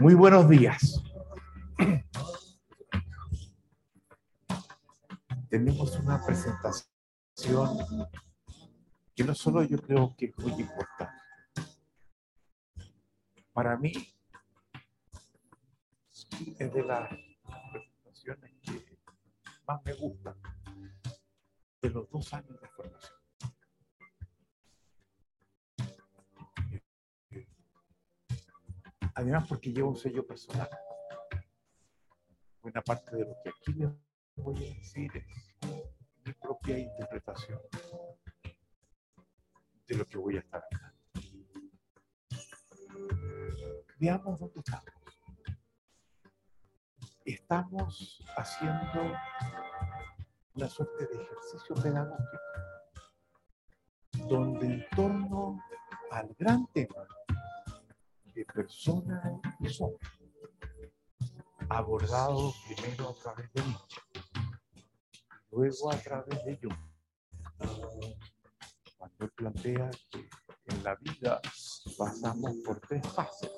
Muy buenos días. Tenemos una presentación que no solo yo creo que es muy importante. Para mí es de las presentaciones que más me gustan de los dos años de formación. Además, porque lleva un sello personal. Buena parte de lo que aquí les voy a decir es mi propia interpretación de lo que voy a estar hablando. Veamos dónde estamos. Estamos haciendo una suerte de ejercicio pedagógico donde en torno al gran tema de persona y sombra, abordado primero a través de Nietzsche, luego a través de Jung, cuando él plantea que en la vida pasamos por tres fases.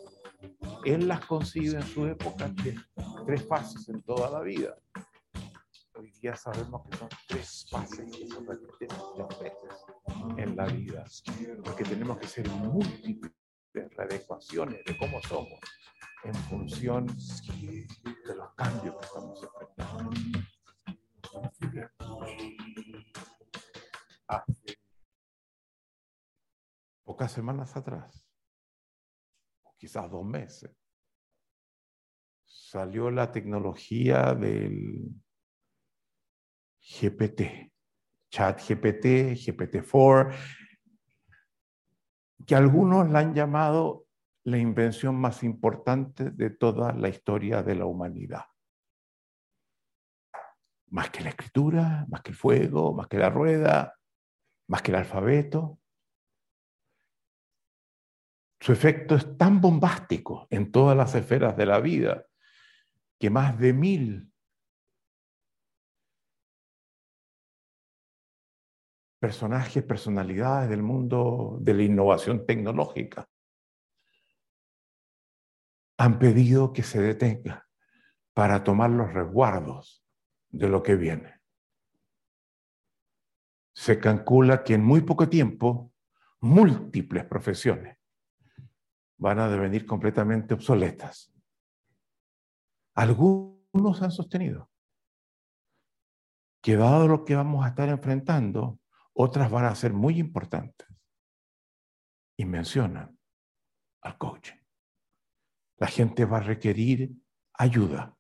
Él las concibe en su época que tres fases en toda la vida. Hoy día sabemos que son tres fases que se repiten muchas veces en la vida, porque tenemos que ser múltiples readecuaciones de cómo somos en función de los cambios que estamos enfrentando. Hace pocas semanas atrás, quizás dos meses, salió la tecnología del GPT, chat GPT, GPT-4, que algunos la han llamado la invención más importante de toda la historia de la humanidad. Más que la escritura, más que el fuego, más que la rueda, más que el alfabeto. Su efecto es tan bombástico en todas las esferas de la vida que más de mil personajes, personalidades del mundo de la innovación tecnológica han pedido que se detenga para tomar los resguardos de lo que viene. Se calcula que en muy poco tiempo múltiples profesiones van a devenir completamente obsoletas. Algunos han sostenido que dado lo que vamos a estar enfrentando, otras van a ser muy importantes. Y mencionan al coaching. La gente va a requerir ayuda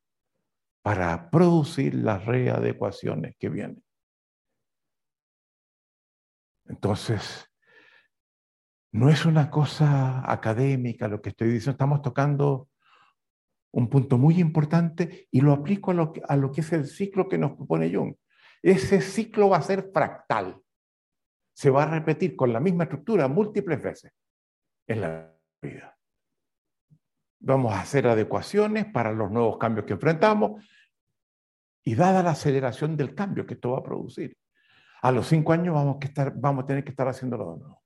para producir las readecuaciones que vienen. Entonces, no es una cosa académica lo que estoy diciendo, estamos tocando un punto muy importante y lo aplico a lo, que, a lo que es el ciclo que nos propone Jung. Ese ciclo va a ser fractal se va a repetir con la misma estructura múltiples veces en la vida. Vamos a hacer adecuaciones para los nuevos cambios que enfrentamos y dada la aceleración del cambio que esto va a producir, a los cinco años vamos, a, estar, vamos a tener que estar haciéndolo de nuevo.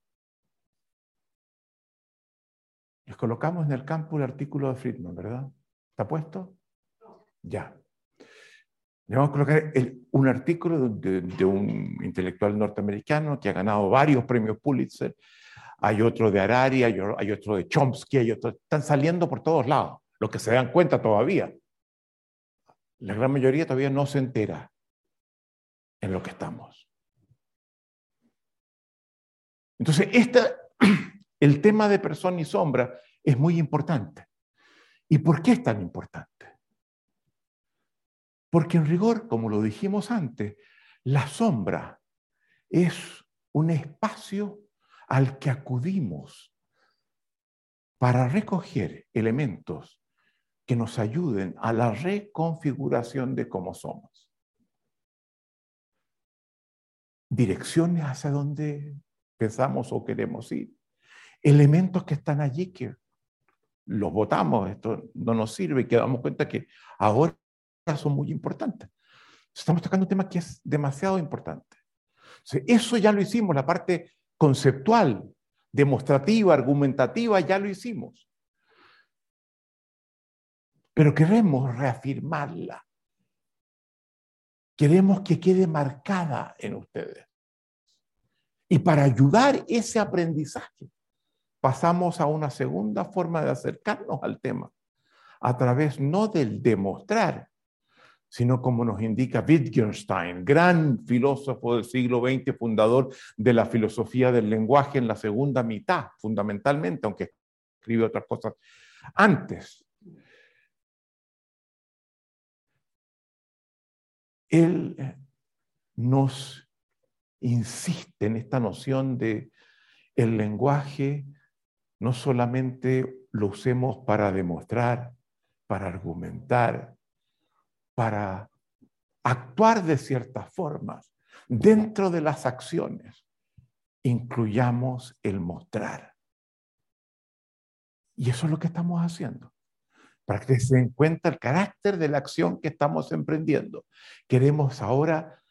Les colocamos en el campo el artículo de Friedman, ¿verdad? ¿Está puesto? Ya. Le vamos a colocar un artículo de, un intelectual norteamericano que ha ganado varios premios Pulitzer. Hay otro de Harari, hay, otro de Chomsky, hay otro. Están saliendo por todos lados, los que se dan cuenta todavía. La gran mayoría todavía no se entera en lo que estamos. Entonces, el tema de persona y sombra es muy importante. ¿Y por qué es tan importante? Porque en rigor, como lo dijimos antes, la sombra es un espacio al que acudimos para recoger elementos que nos ayuden a la reconfiguración de cómo somos. Direcciones hacia donde pensamos o queremos ir. Elementos que están allí que los votamos, esto no nos sirve y que damos cuenta que ahora son muy importantes. Estamos tocando un tema que es demasiado importante. Eso ya lo hicimos, la parte conceptual, demostrativa, argumentativa, ya lo hicimos. pero queremos reafirmarla. Queremos que quede marcada en ustedes. Y para ayudar ese aprendizaje, pasamos a una segunda forma de acercarnos al tema, a través no del demostrar, sino como nos indica Wittgenstein, gran filósofo del siglo XX, fundador de la filosofía del lenguaje en la segunda mitad, fundamentalmente, aunque escribe otras cosas antes. Él nos insiste en esta noción de el lenguaje no solamente lo usemos para demostrar, para argumentar, para actuar de ciertas formas. Dentro de las acciones, incluyamos el mostrar. Y eso es lo que estamos haciendo. Para que se den cuenta el carácter de la acción que estamos emprendiendo. Queremos ahora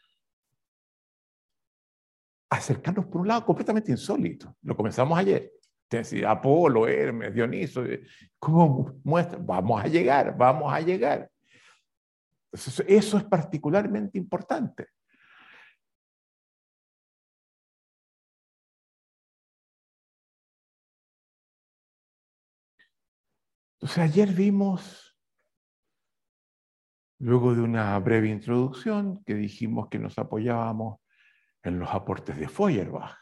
acercarnos por un lado completamente insólito. Lo comenzamos ayer. Apolo, Hermes, Dioniso, ¿cómo muestra? Vamos a llegar, vamos a llegar. Eso es particularmente importante. Entonces ayer vimos, luego de una breve introducción, que dijimos que nos apoyábamos en los aportes de Feuerbach,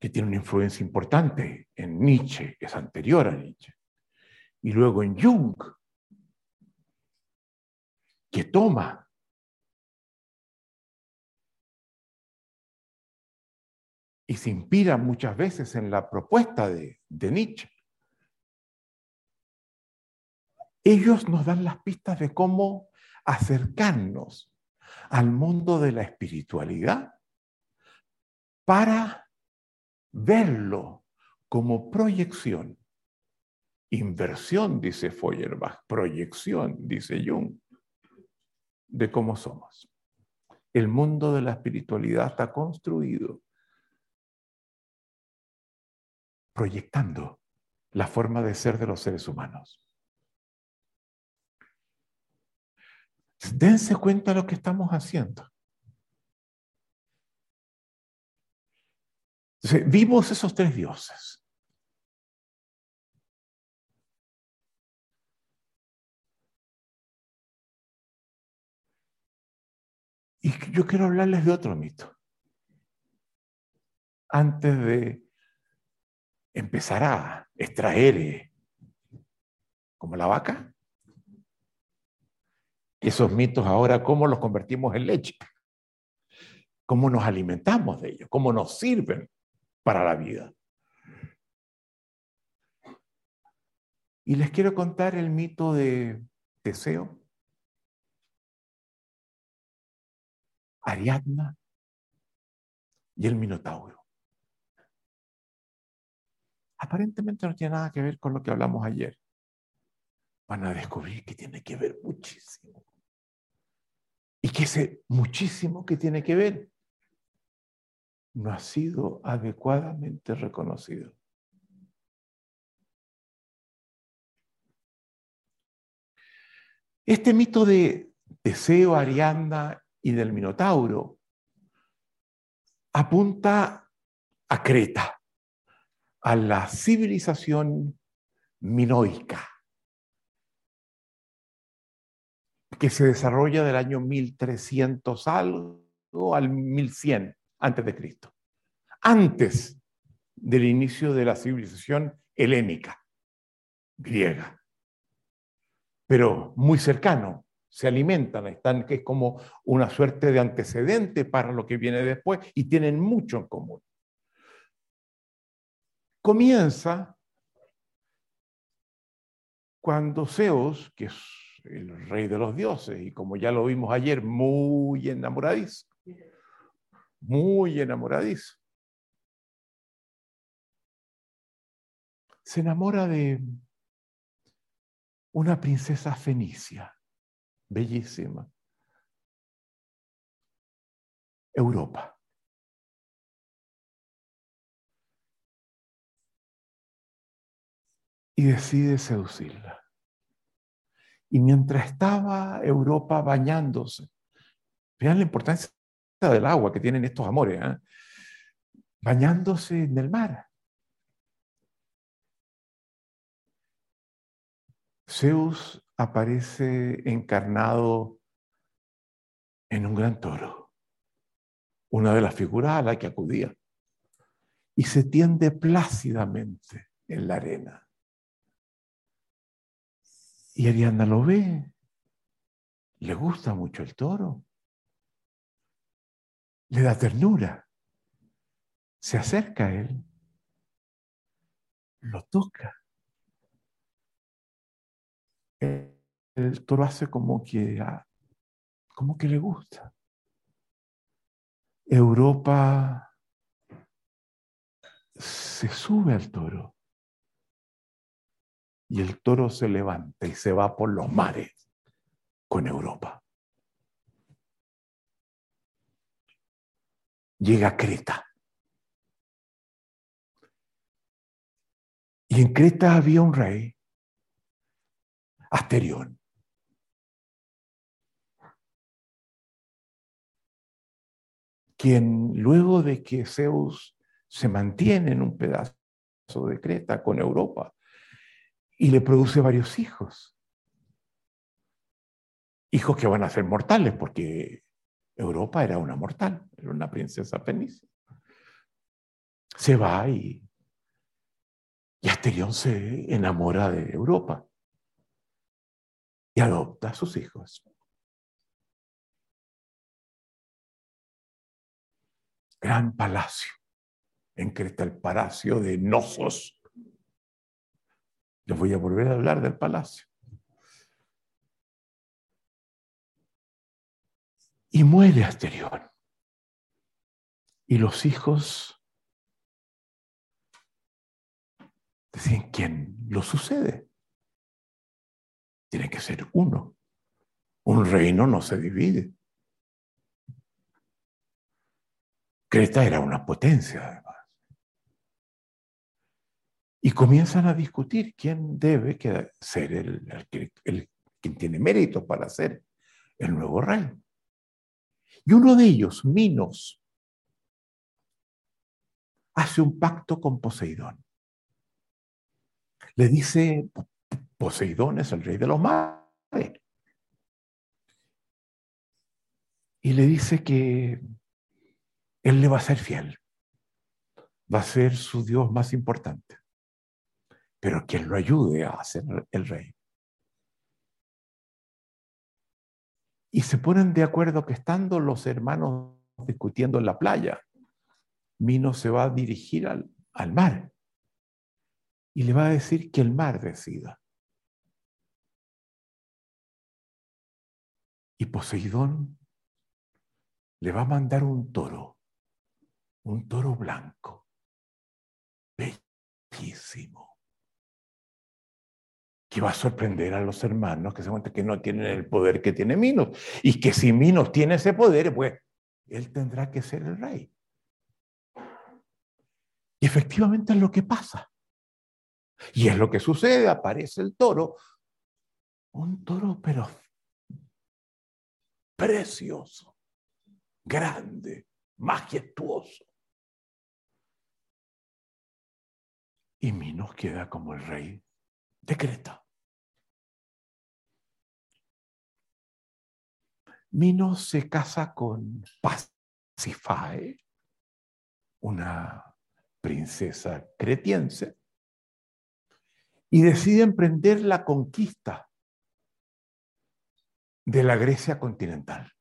que tiene una influencia importante en Nietzsche, es anterior a Nietzsche, y luego en Jung, que toma y se inspira muchas veces en la propuesta de, de, Nietzsche. Ellos nos dan las pistas de cómo acercarnos al mundo de la espiritualidad para verlo como proyección. Inversión, dice Feuerbach, proyección, dice Jung de cómo somos. El mundo de la espiritualidad está construido proyectando la forma de ser de los seres humanos. Dense cuenta de lo que estamos haciendo. vimos esos tres dioses. Y yo quiero hablarles de otro mito. Antes de empezar a extraer eh, como la vaca. Esos mitos ahora, ¿cómo los convertimos en leche? ¿Cómo nos alimentamos de ellos? ¿Cómo nos sirven para la vida? Y les quiero contar el mito de Teseo Ariadna y el Minotauro. Aparentemente no tiene nada que ver con lo que hablamos ayer. Van a descubrir que tiene que ver muchísimo. Y que ese muchísimo que tiene que ver no ha sido adecuadamente reconocido. Este mito de Teseo, Ariadna y del Minotauro, apunta a Creta, a la civilización minoica, que se desarrolla del año 1300 algo al 1100 antes de Cristo, antes del inicio de la civilización helénica, griega, pero muy cercano se alimentan, están, que es como una suerte de antecedente para lo que viene después y tienen mucho en común. Comienza cuando Zeus, que es el rey de los dioses, y como ya lo vimos ayer, muy enamoradizo, muy enamoradizo, se enamora de una princesa fenicia bellísima. Europa. y decide seducirla. Y mientras estaba Europa bañándose, vean la importancia del agua que tienen estos amores, ¿eh? bañándose en el mar. Zeus aparece encarnado en un gran toro, una de las figuras a la que acudía, y se tiende plácidamente en la arena. Y Ariana lo ve, le gusta mucho el toro, le da ternura, se acerca a él, lo toca. El, toro hace como que, ah, como que le gusta. Europa se sube al toro y el toro se levanta y se va por los mares con Europa. Llega a Creta. Y en Creta había un rey, Asterión. quien luego de que Zeus se mantiene en un pedazo de Creta con Europa, y le produce varios hijos. Hijos que van a ser mortales, porque Europa era una mortal, era una princesa fenicia. Se va y, y Asterión se enamora de Europa adopta a sus hijos. Gran palacio en Creta, el palacio de Nosos les voy a volver a hablar del palacio. Y muere Asterión. Y los hijos decían, ¿quién lo sucede? Tiene que ser uno. Un reino no se divide. Creta era una potencia, y comienzan a discutir quién debe ser el, el, quien tiene mérito para ser el nuevo rey. Y uno de ellos, Minos, hace un pacto con Poseidón. Le dice, Poseidón es el rey de los mares. Y le dice que él le va a ser fiel. Va a ser su Dios más importante pero quien lo ayude a ser el rey. Y se ponen de acuerdo que estando los hermanos discutiendo en la playa, Mino se va a dirigir al, al mar y le va a decir que el mar decida. Y Poseidón le va a mandar un toro, un toro blanco, bellísimo que va a sorprender a los hermanos que se cuenta que no tienen el poder que tiene Minos y que si Minos tiene ese poder, pues él tendrá que ser el rey. Y efectivamente es lo que pasa. Y es lo que sucede, aparece el toro, un toro pero precioso, grande, majestuoso. Y Minos queda como el rey decreta. Minos se casa con Pasifae, una princesa cretiense, y decide emprender la conquista de la Grecia continental.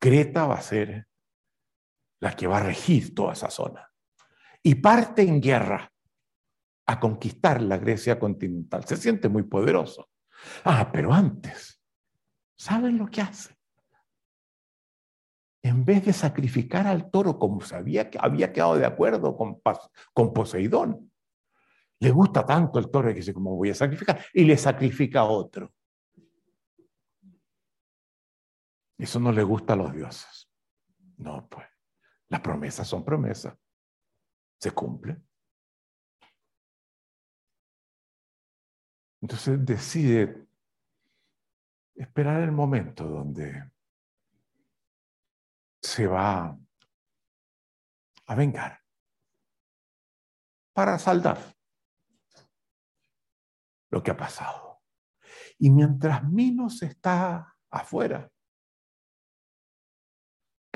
Creta va a ser la que va a regir toda esa zona. Y parte en guerra a conquistar la Grecia continental. Se siente muy poderoso. Ah, pero antes, ¿saben lo que hace? En vez de sacrificar al toro como se había, había quedado de acuerdo con, con Poseidón, le gusta tanto el toro que dice, ¿cómo voy a sacrificar? Y le sacrifica a otro. Eso no le gusta a los dioses. No, pues, las promesas son promesas. Se cumplen. Entonces decide esperar el momento donde se va a vengar para saldar lo que ha pasado. Y mientras Minos está afuera,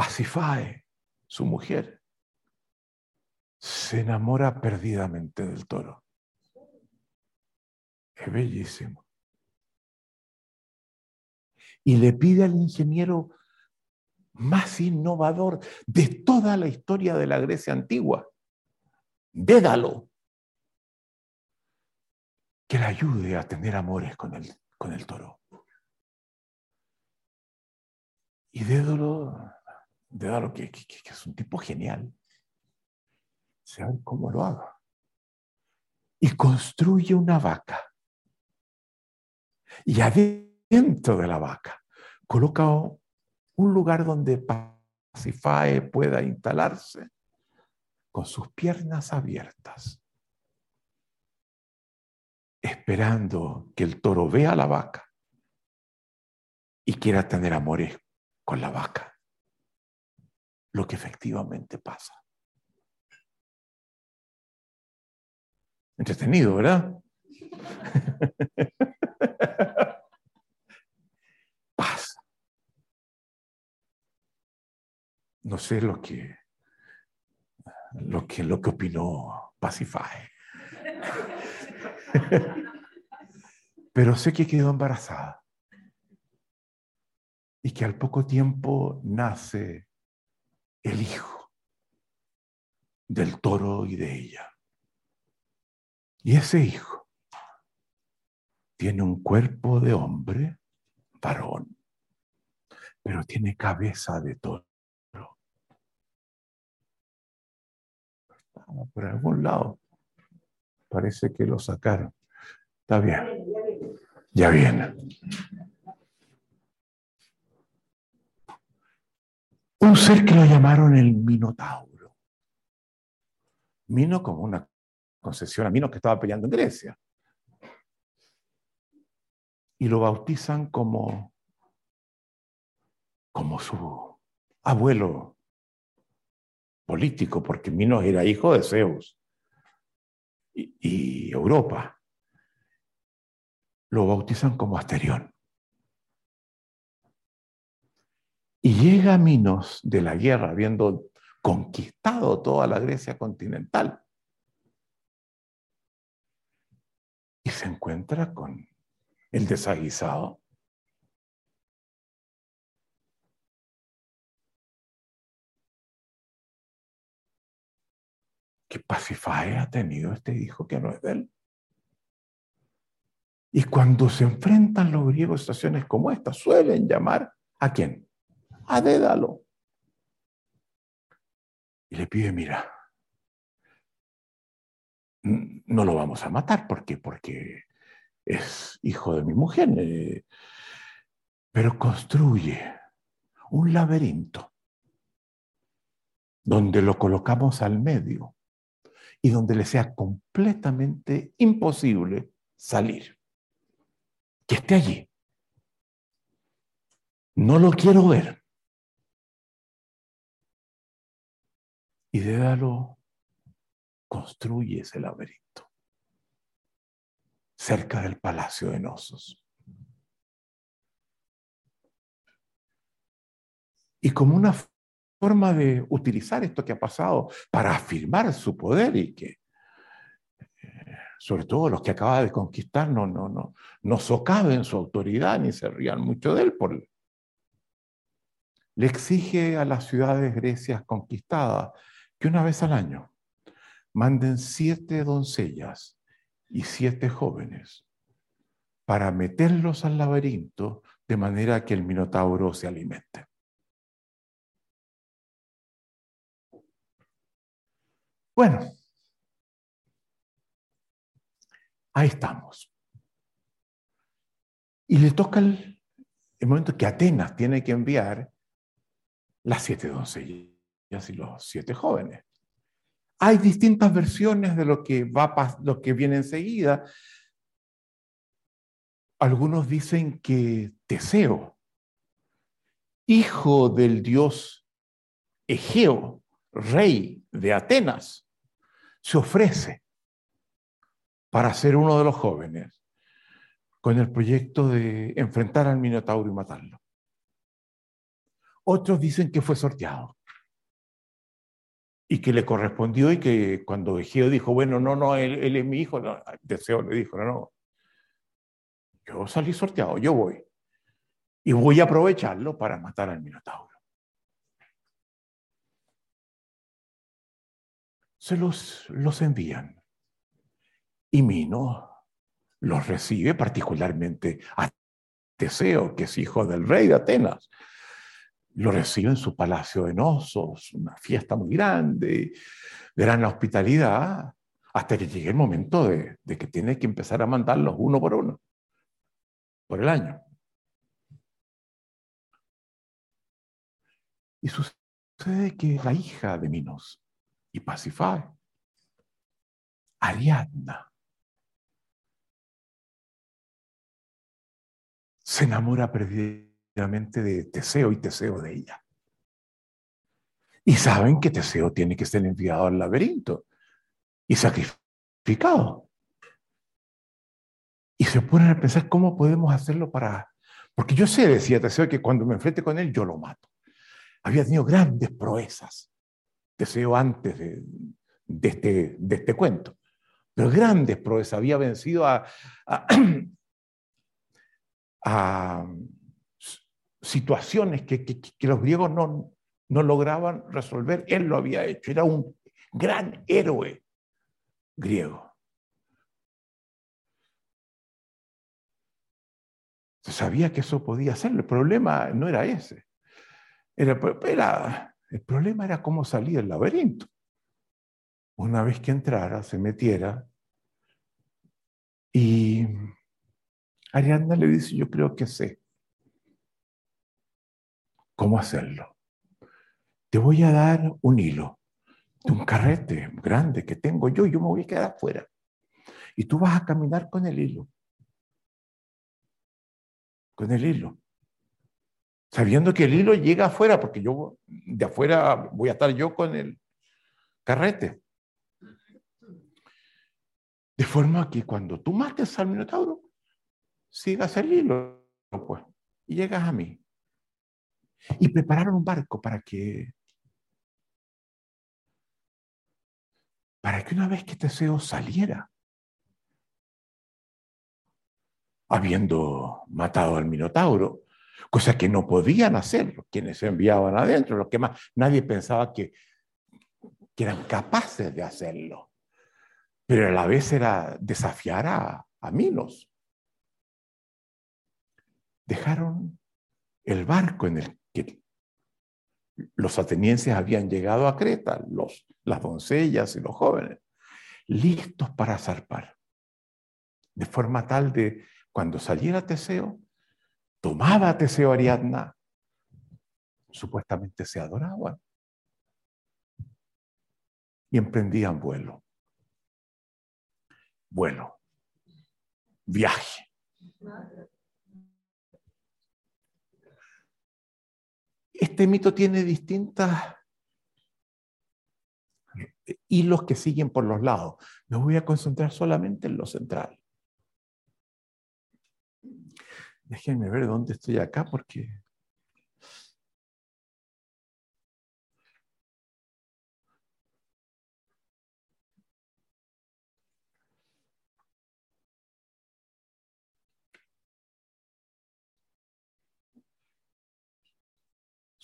Pacifae, su mujer, se enamora perdidamente del toro. Es bellísimo. Y le pide al ingeniero más innovador de toda la historia de la Grecia antigua, Dédalo, que le ayude a tener amores con el, con el toro. Y Dédalo, Dédalo que, que, que es un tipo genial, sabe cómo lo haga. Y construye una vaca. Y adentro de la vaca coloca un lugar donde Pasifae pueda instalarse con sus piernas abiertas, esperando que el toro vea a la vaca y quiera tener amores con la vaca, lo que efectivamente pasa. Entretenido, ¿verdad? pasa. No sé lo que lo que, lo que opinó Pacify. Pero sé que quedó embarazada y que al poco tiempo nace el hijo del toro y de ella. Y ese hijo tiene un cuerpo de hombre, varón, pero tiene cabeza de toro. por algún lado. Parece que lo sacaron. Está bien. Ya viene. Un ser que lo llamaron el Minotauro. Mino como una concesión a Mino que estaba peleando en Grecia. Y lo bautizan como, como su abuelo político, porque Minos era hijo de Zeus y, Europa. Lo bautizan como Asterión. Y llega Minos de la guerra, habiendo conquistado toda la Grecia continental. Y se encuentra con el desaguisado que Pasifae ha tenido este hijo que no es de él. Y cuando se enfrentan los griegos a situaciones como esta, suelen llamar a quién? A Dédalo. Y le pide, mira, no lo vamos a matar, ¿por qué? Porque es hijo de mi mujer, eh, pero construye un laberinto donde lo colocamos al medio y donde le sea completamente imposible salir. Que esté allí. No lo quiero ver. Y Dédalo construye ese laberinto cerca del palacio de Nosos. Y como una forma de utilizar esto que ha pasado para afirmar su poder y que, eh, sobre todo los que acaba de conquistar, no, no, no, no socaven su autoridad ni se rían mucho de él. Por... Le exige a las ciudades grecias conquistadas que una vez al año manden siete doncellas y siete jóvenes para meterlos al laberinto de manera que el minotauro se alimente. Bueno, ahí estamos. Y le toca el, momento que Atenas tiene que enviar las siete doncellas y los siete jóvenes. Hay distintas versiones de lo que, va, lo que viene enseguida, algunos dicen que Teseo, hijo del dios Egeo, rey de Atenas, se ofrece para ser uno de los jóvenes con el proyecto de enfrentar al Minotauro y matarlo. Otros dicen que fue sorteado y que le correspondió y que cuando Egeo dijo, bueno, no, no, él, es mi hijo, no, Deseo le dijo, no, no, yo salí sorteado, yo voy. Y voy a aprovecharlo para matar al Minotauro. Se los, los envían. Y Mino los recibe particularmente a Teseo, que es hijo del rey de Atenas. Lo recibe en su palacio de Nosos, una fiesta muy grande, gran hospitalidad, hasta que llegue el momento de, que tiene que empezar a mandarlos uno por uno, por el año. Y sucede que la hija de Minos y Pasifae, Ariadna, se enamora perdidamente de Teseo y Teseo de ella. Y saben que Teseo tiene que ser enviado al laberinto y sacrificado. Y se ponen a pensar cómo podemos hacerlo para... Porque yo sé, decía Teseo, que cuando me enfrente con él, yo lo mato. Había tenido grandes proezas, Teseo antes de, este, de este cuento. Pero grandes proezas. Había vencido a, a situaciones que, los griegos no, no lograban resolver, él lo había hecho, era un gran héroe griego. Se sabía que eso podía hacerlo, el problema no era ese. Era, era, el problema era cómo salir del laberinto. Una vez que entrara, se metiera y Ariadna le dice, yo creo que sé cómo hacerlo. Te voy a dar un hilo de un carrete grande que tengo yo y yo me voy a quedar afuera. Y tú vas a caminar con el hilo. Con el hilo. Sabiendo que el hilo llega afuera, porque yo de afuera voy a estar yo con el carrete. De forma que cuando tú mates al minotauro, sigas el hilo, pues, y llegas a mí. Y prepararon un barco para que, para que una vez que Teseo saliera, habiendo matado al Minotauro, cosa que no podían hacer quienes se enviaban adentro, los que más nadie pensaba que, que eran capaces de hacerlo. Pero a la vez era desafiar a, a Minos dejaron el barco en el que los atenienses habían llegado a Creta, los, las doncellas y los jóvenes, listos para zarpar. De forma tal de cuando saliera Teseo, tomaba Teseo Ariadna, supuestamente se adoraban y emprendían vuelo. Vuelo, viaje. Este mito tiene distintas hilos que siguen por los lados. Me voy a concentrar solamente en lo central. Déjenme ver dónde estoy acá porque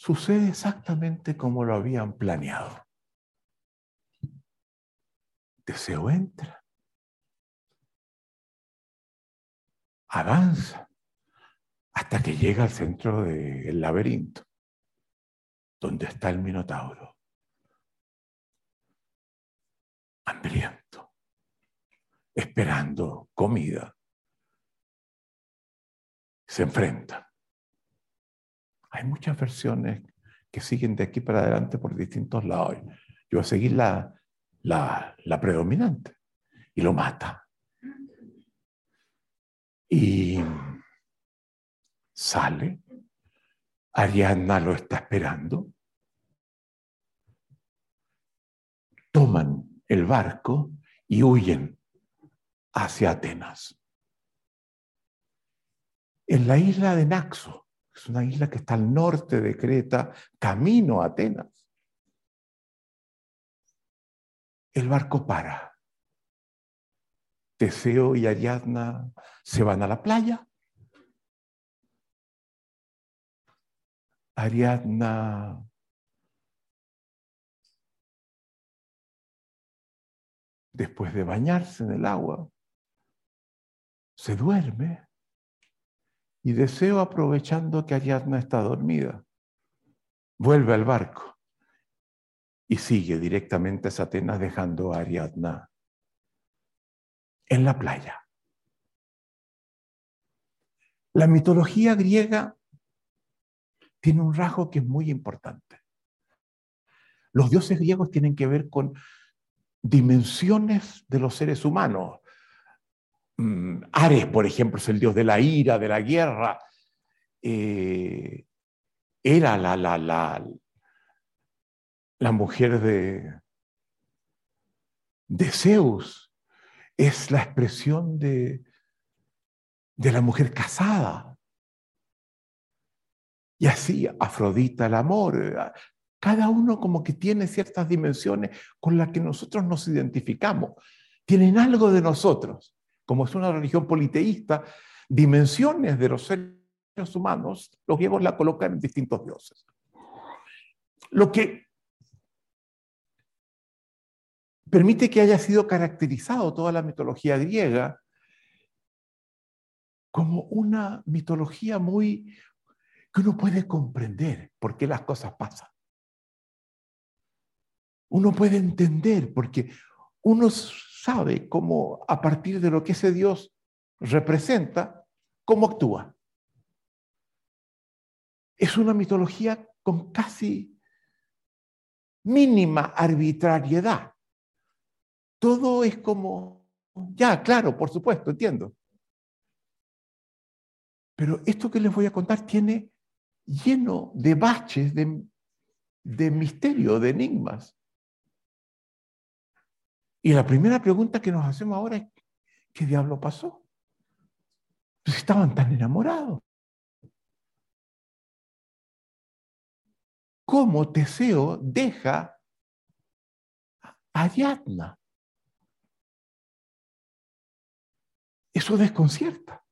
sucede exactamente como lo habían planeado. Deseo entra, avanza hasta que llega al centro del laberinto, donde está el Minotauro, hambriento, esperando comida. Se enfrenta. Hay muchas versiones que siguen de aquí para adelante por distintos lados. Yo voy a seguir la, la, predominante y lo mata. Y Sale. Ariadna lo está esperando. Toman el barco y huyen hacia Atenas. En la isla de Naxo, es una isla que está al norte de Creta, camino a Atenas, el barco para. Teseo y Ariadna se van a la playa. Ariadna después de bañarse en el agua, se duerme y Deseo, aprovechando que Ariadna está dormida, vuelve al barco y sigue directamente a Atenas dejando a Ariadna en la playa. La mitología griega tiene un rasgo que es muy importante. Los dioses griegos tienen que ver con dimensiones de los seres humanos. Mm, Ares, por ejemplo, es el dios de la ira, de la guerra. Eh, era la, la, la, la mujer de, de Zeus. Es la expresión de, de la mujer casada. Y así, Afrodita, el amor, cada uno como que tiene ciertas dimensiones con las que nosotros nos identificamos. Tienen algo de nosotros. Como es una religión politeísta, dimensiones de los seres humanos, los griegos la colocan en distintos dioses. Lo que permite que haya sido caracterizado toda la mitología griega como una mitología muy que uno puede comprender por qué las cosas pasan uno puede entender, porque uno sabe cómo, a partir de lo que ese Dios representa, cómo actúa. Es una mitología con casi mínima arbitrariedad. Todo es como, ya, claro, por supuesto, entiendo. Pero esto que les voy a contar tiene lleno de baches, de, de misterio, de enigmas. Y la primera pregunta que nos hacemos ahora es, ¿qué diablo pasó? Pues estaban tan enamorados. ¿Cómo Teseo deja a Ariadna? Eso desconcierta,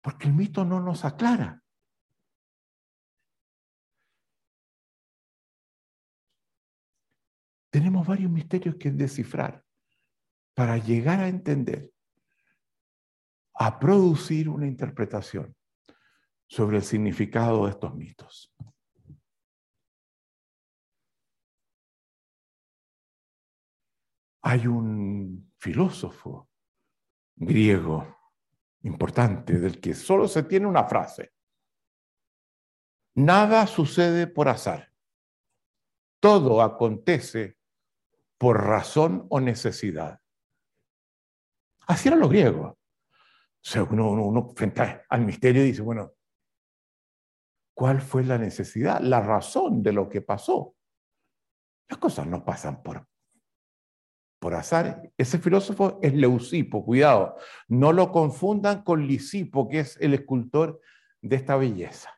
porque el mito no nos aclara. Tenemos varios misterios que descifrar para llegar a entender, a producir una interpretación sobre el significado de estos mitos. Hay un filósofo griego importante del que solo se tiene una frase. Nada sucede por azar. Todo acontece por razón o necesidad. Así eran los griegos. O sea, uno, frente al misterio dice, bueno, ¿cuál fue la necesidad? La razón de lo que pasó. Las cosas no pasan por, por azar. Ese filósofo es Leucipo, cuidado, no lo confundan con Lisipo, que es el escultor de esta belleza.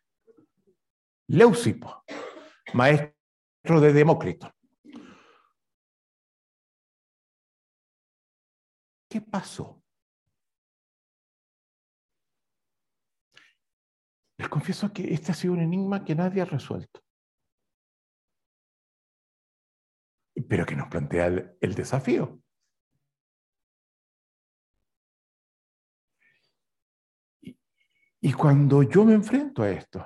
Leucipo, maestro de Demócrito. ¿Qué pasó? Les confieso que este ha sido un enigma que nadie ha resuelto. Pero que nos plantea el, desafío. Y, y cuando yo me enfrento a esto,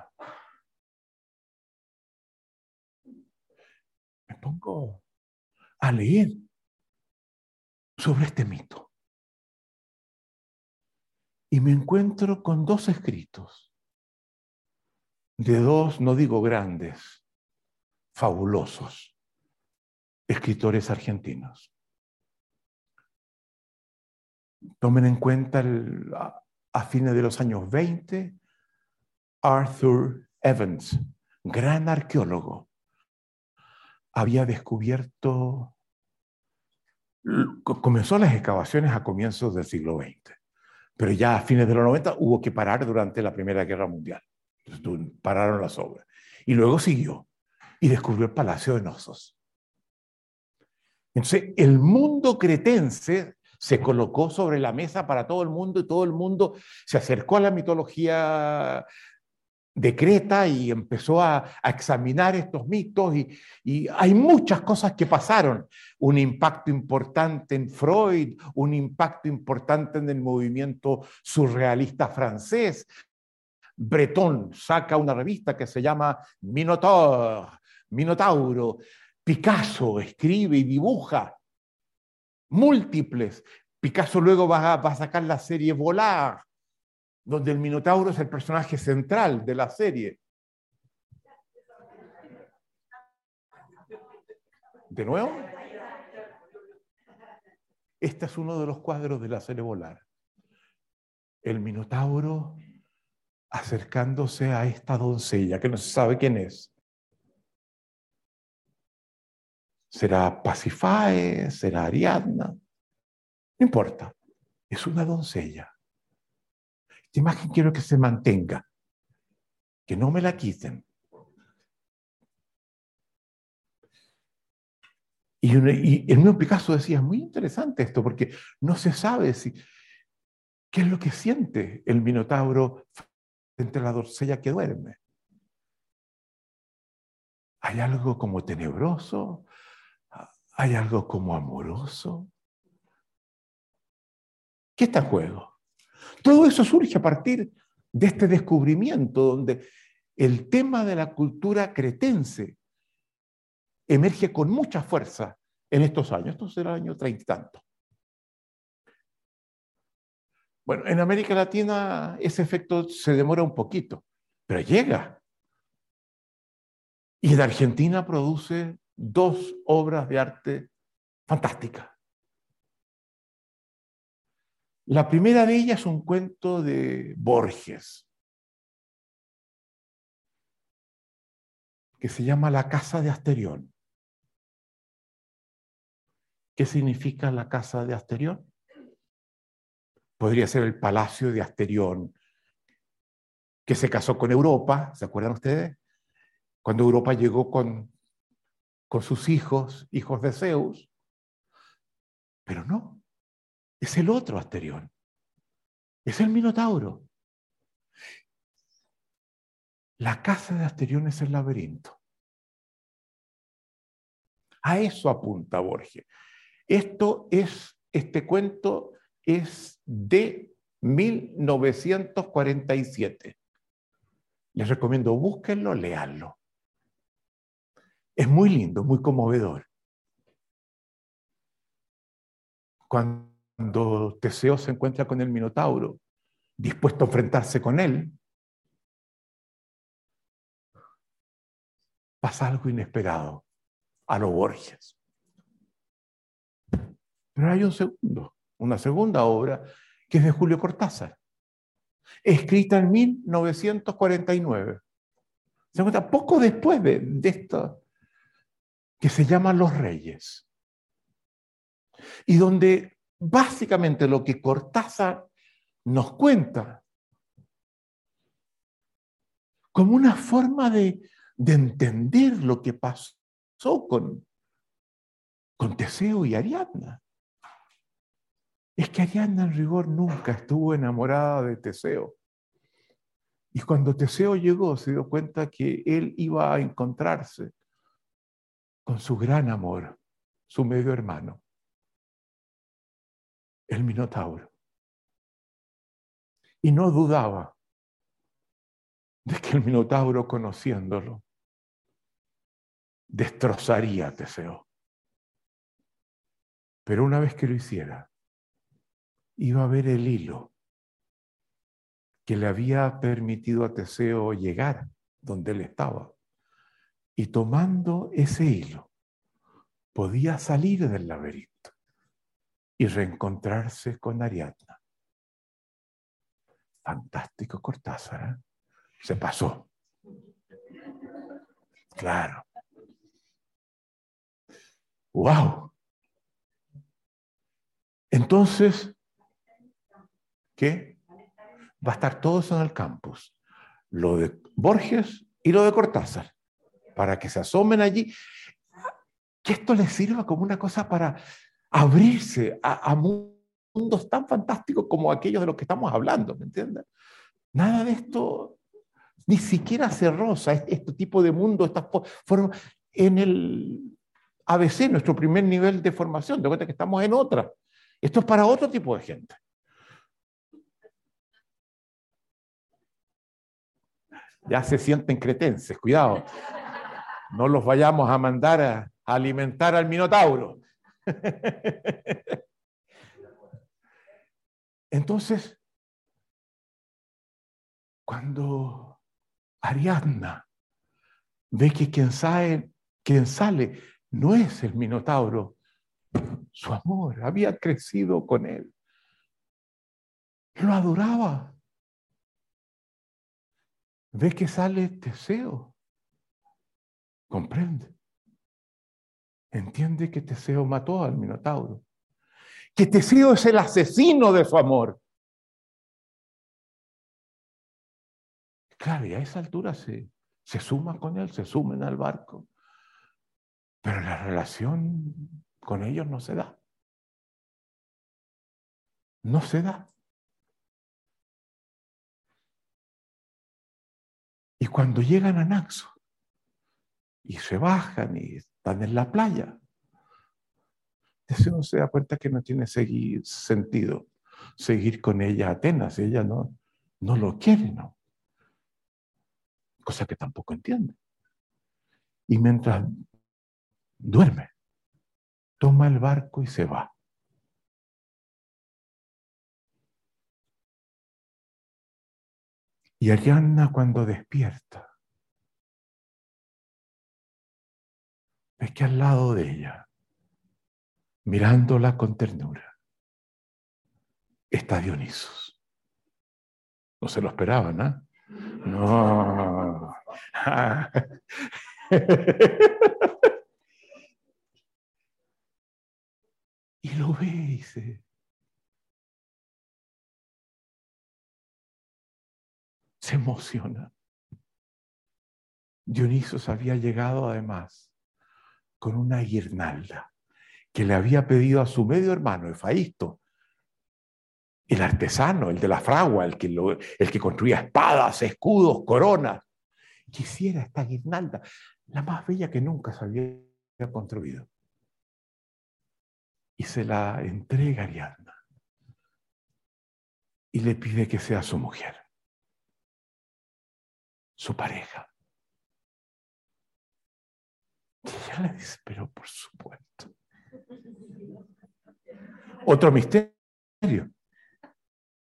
me pongo a leer sobre este mito y me encuentro con dos escritos de dos, no digo grandes, fabulosos escritores argentinos. Tomen en cuenta a, fines de los años 20 Arthur Evans, gran arqueólogo, había descubierto, comenzó las excavaciones a comienzos del siglo XX, pero ya a fines de los 90 hubo que parar durante la Primera Guerra Mundial. pararon las obras. Y luego siguió y descubrió el Palacio de Nosos. Entonces, el mundo cretense se colocó sobre la mesa para todo el mundo y todo el mundo se acercó a la mitología de Creta y empezó a, examinar estos mitos y, hay muchas cosas que pasaron. Un impacto importante en Freud, un impacto importante en el movimiento surrealista francés. Breton saca una revista que se llama Minotaur, Minotauro. Picasso escribe y dibuja múltiples. Picasso luego va a, sacar la serie Volar, donde el Minotauro es el personaje central de la serie. ¿De nuevo? Este es uno de los cuadros de la serie Volar. El Minotauro acercándose a esta doncella, que no se sabe quién es. ¿Será Pasifae? ¿Será Ariadna? No importa. Es una doncella. Esta imagen quiero que se mantenga, que no me la quiten. Y, el mismo Picasso decía, es muy interesante esto, porque no se sabe si, qué es lo que siente el Minotauro entre la doncella que duerme. Hay algo como tenebroso, hay algo como amoroso. ¿Qué está en juego? Todo eso surge a partir de este descubrimiento donde el tema de la cultura cretense emerge con mucha fuerza en estos años. Esto será el año treinta y tanto. Bueno, en América Latina ese efecto se demora un poquito, pero llega. Y en Argentina produce dos obras de arte fantásticas. La primera de ellas es un cuento de Borges, que se llama La Casa de Asterión. ¿Qué significa la Casa de Asterión? podría ser el palacio de Asterión, que se casó con Europa, ¿se acuerdan ustedes? Cuando Europa llegó con, con sus hijos, hijos de Zeus. Pero no, es el otro Asterión, es el Minotauro. La casa de Asterión es el laberinto. A eso apunta Borges. Esto es, este cuento es de 1947. Les recomiendo, búsquenlo, leanlo. Es muy lindo, muy conmovedor. Cuando Teseo se encuentra con el Minotauro, dispuesto a enfrentarse con él, pasa algo inesperado a los Borges. Pero hay un segundo una segunda obra, que es de Julio Cortázar, escrita en 1949. Se cuenta poco después de, de esto, que se llama Los Reyes, y donde básicamente lo que Cortázar nos cuenta como una forma de, de entender lo que pasó con, con Teseo y Ariadna es que Ariadna en rigor nunca estuvo enamorada de Teseo. Y cuando Teseo llegó se dio cuenta que él iba a encontrarse con su gran amor, su medio hermano, el Minotauro. Y no dudaba de que el Minotauro, conociéndolo, destrozaría a Teseo. Pero una vez que lo hiciera, iba a ver el hilo que le había permitido a Teseo llegar donde él estaba. Y tomando ese hilo, podía salir del laberinto y reencontrarse con Ariadna. Fantástico Cortázar. ¿eh? Se pasó. Claro. ¡Wow! Entonces, ¿qué? Va a estar todo eso en el campus. Lo de Borges y lo de Cortázar. Para que se asomen allí. Que esto les sirva como una cosa para abrirse a, mundos tan fantásticos como aquellos de los que estamos hablando, ¿me entiendes? Nada de esto ni siquiera se rosa este tipo de mundo, estas formas, en el ABC, nuestro primer nivel de formación, de cuenta que estamos en otra. Esto es para otro tipo de gente. Ya se sienten cretenses, cuidado. No los vayamos a mandar a alimentar al Minotauro. Entonces, cuando Ariadna ve que quien, sale, quien sale no es el Minotauro, su amor había crecido con él. Lo adoraba. Ve que sale Teseo. Comprende. Entiende que Teseo mató al Minotauro. Que Teseo es el asesino de su amor. Claro, y a esa altura se, se suma con él, se sumen al barco. Pero la relación con ellos no se da. No se da. Y cuando llegan a Naxo y se bajan y están en la playa, Deseo se da cuenta que no tiene seguir, sentido seguir con ella a Atenas. Ella no, no lo quiere, ¿no? Cosa que tampoco entiende. Y mientras duerme, toma el barco y se va. Y Arianna cuando despierta, ve que al lado de ella, mirándola con ternura, está Dionisos. No se lo esperaban, ¿ah? No. y lo ve y dice, se emociona. Dionisos había llegado además con una guirnalda que le había pedido a su medio hermano, Efaisto, el artesano, el de la fragua, el que, el que construía espadas, escudos, coronas, quisiera esta guirnalda, la más bella que nunca se había construido. Y se la entrega Ariadna. Y le pide que sea su mujer su pareja. Y ella le dice, pero por supuesto. Otro misterio.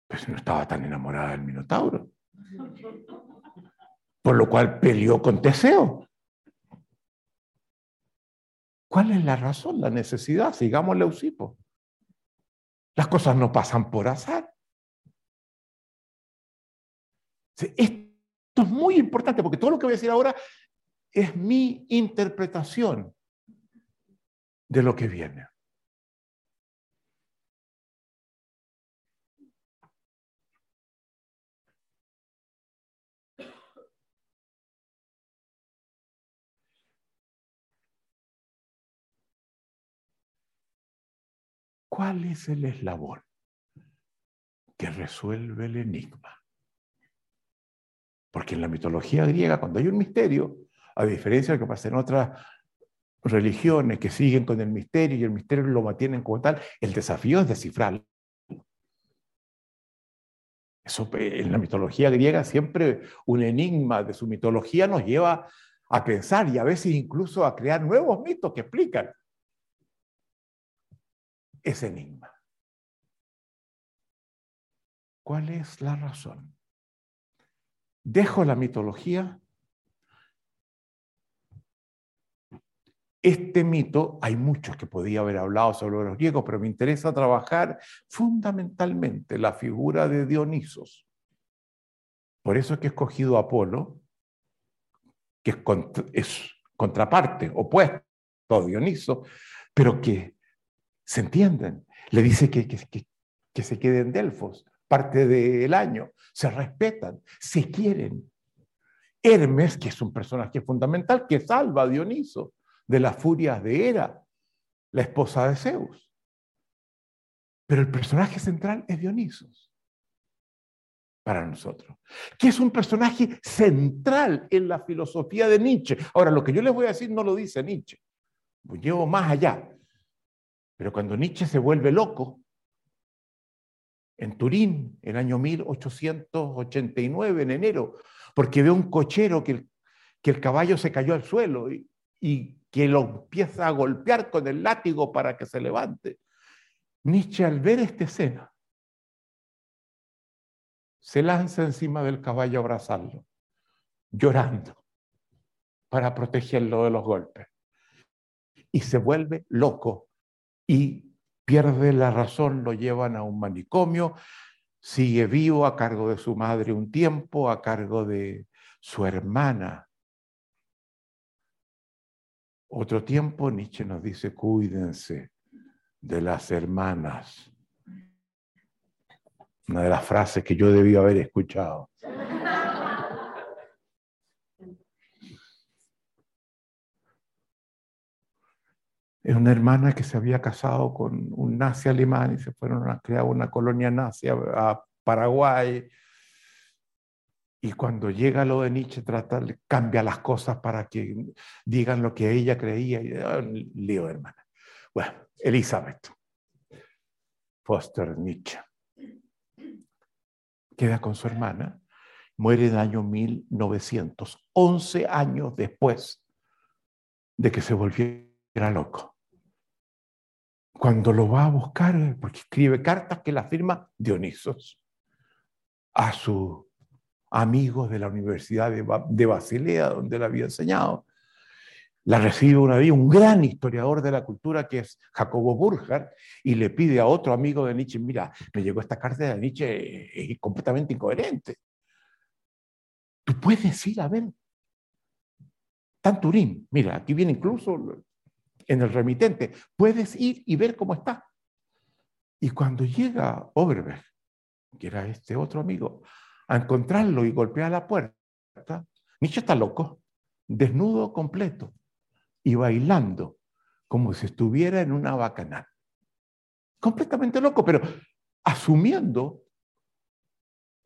Pues no estaba tan enamorada del Minotauro. Por lo cual peleó con Teseo. ¿Cuál es la razón, la necesidad? Sigamos Leucipo. Las cosas no pasan por azar. Esto es muy importante porque todo lo que voy a decir ahora es mi interpretación de lo que viene. ¿Cuál es el eslabón que resuelve el enigma? Porque en la mitología griega, cuando hay un misterio, a diferencia de lo que pasa en otras religiones que siguen con el misterio y el misterio lo mantienen como tal, el desafío es descifrarlo. Eso en la mitología griega siempre un enigma de su mitología nos lleva a pensar y a veces incluso a crear nuevos mitos que explican ese enigma. ¿Cuál es la razón? Dejo la mitología. Este mito, hay muchos que podía haber hablado sobre los griegos, pero me interesa trabajar fundamentalmente la figura de Dionisos, Por eso es que he escogido a Apolo, que es, contraparte, opuesto a Dioniso, pero que se entienden. Le dice que, que se quede en Delfos, parte del año, se respetan, se quieren. Hermes, que es un personaje fundamental, que salva a Dioniso de las furias de Hera, la esposa de Zeus. Pero el personaje central es Dionisos para nosotros, que es un personaje central en la filosofía de Nietzsche. Ahora, lo que yo les voy a decir no lo dice Nietzsche, pues llevo más allá. Pero cuando Nietzsche se vuelve loco, en Turín, en el año 1889, en enero, porque ve un cochero que el, que el caballo se cayó al suelo y que lo empieza a golpear con el látigo para que se levante. Nietzsche al ver esta escena se lanza encima del caballo a abrazarlo, llorando para protegerlo de los golpes. Y se vuelve loco y pierde la razón, lo llevan a un manicomio, sigue vivo a cargo de su madre un tiempo, a cargo de su hermana. Otro tiempo Nietzsche nos dice, cuídense de las hermanas. Una de las frases que yo debí haber escuchado. Es una hermana que se había casado con un nazi alemán y se fueron a crear una colonia nazi a Paraguay. Y cuando llega lo de Nietzsche, trata, cambia las cosas para que digan lo que ella creía. Y, oh, lío, hermana. Bueno, Elizabeth Foster Nietzsche queda con su hermana, muere en el año 1900, 11 años después de que se volviera loco cuando lo va a buscar, porque escribe cartas que la firma Dionisos a sus amigos de la Universidad de, Basilea, donde él había enseñado. La recibe una vez un gran historiador de la cultura que es Jacobo Burger y le pide a otro amigo de Nietzsche, mira, me llegó esta carta de Nietzsche, es completamente incoherente. Tú puedes ir a ver. Tanturín, mira, aquí viene incluso en el remitente. Puedes ir y ver cómo está. Y cuando llega Oberberg, que era este otro amigo, a encontrarlo y golpea la puerta, Nietzsche está loco, desnudo completo y bailando como si estuviera en una bacanal. Completamente loco, pero asumiendo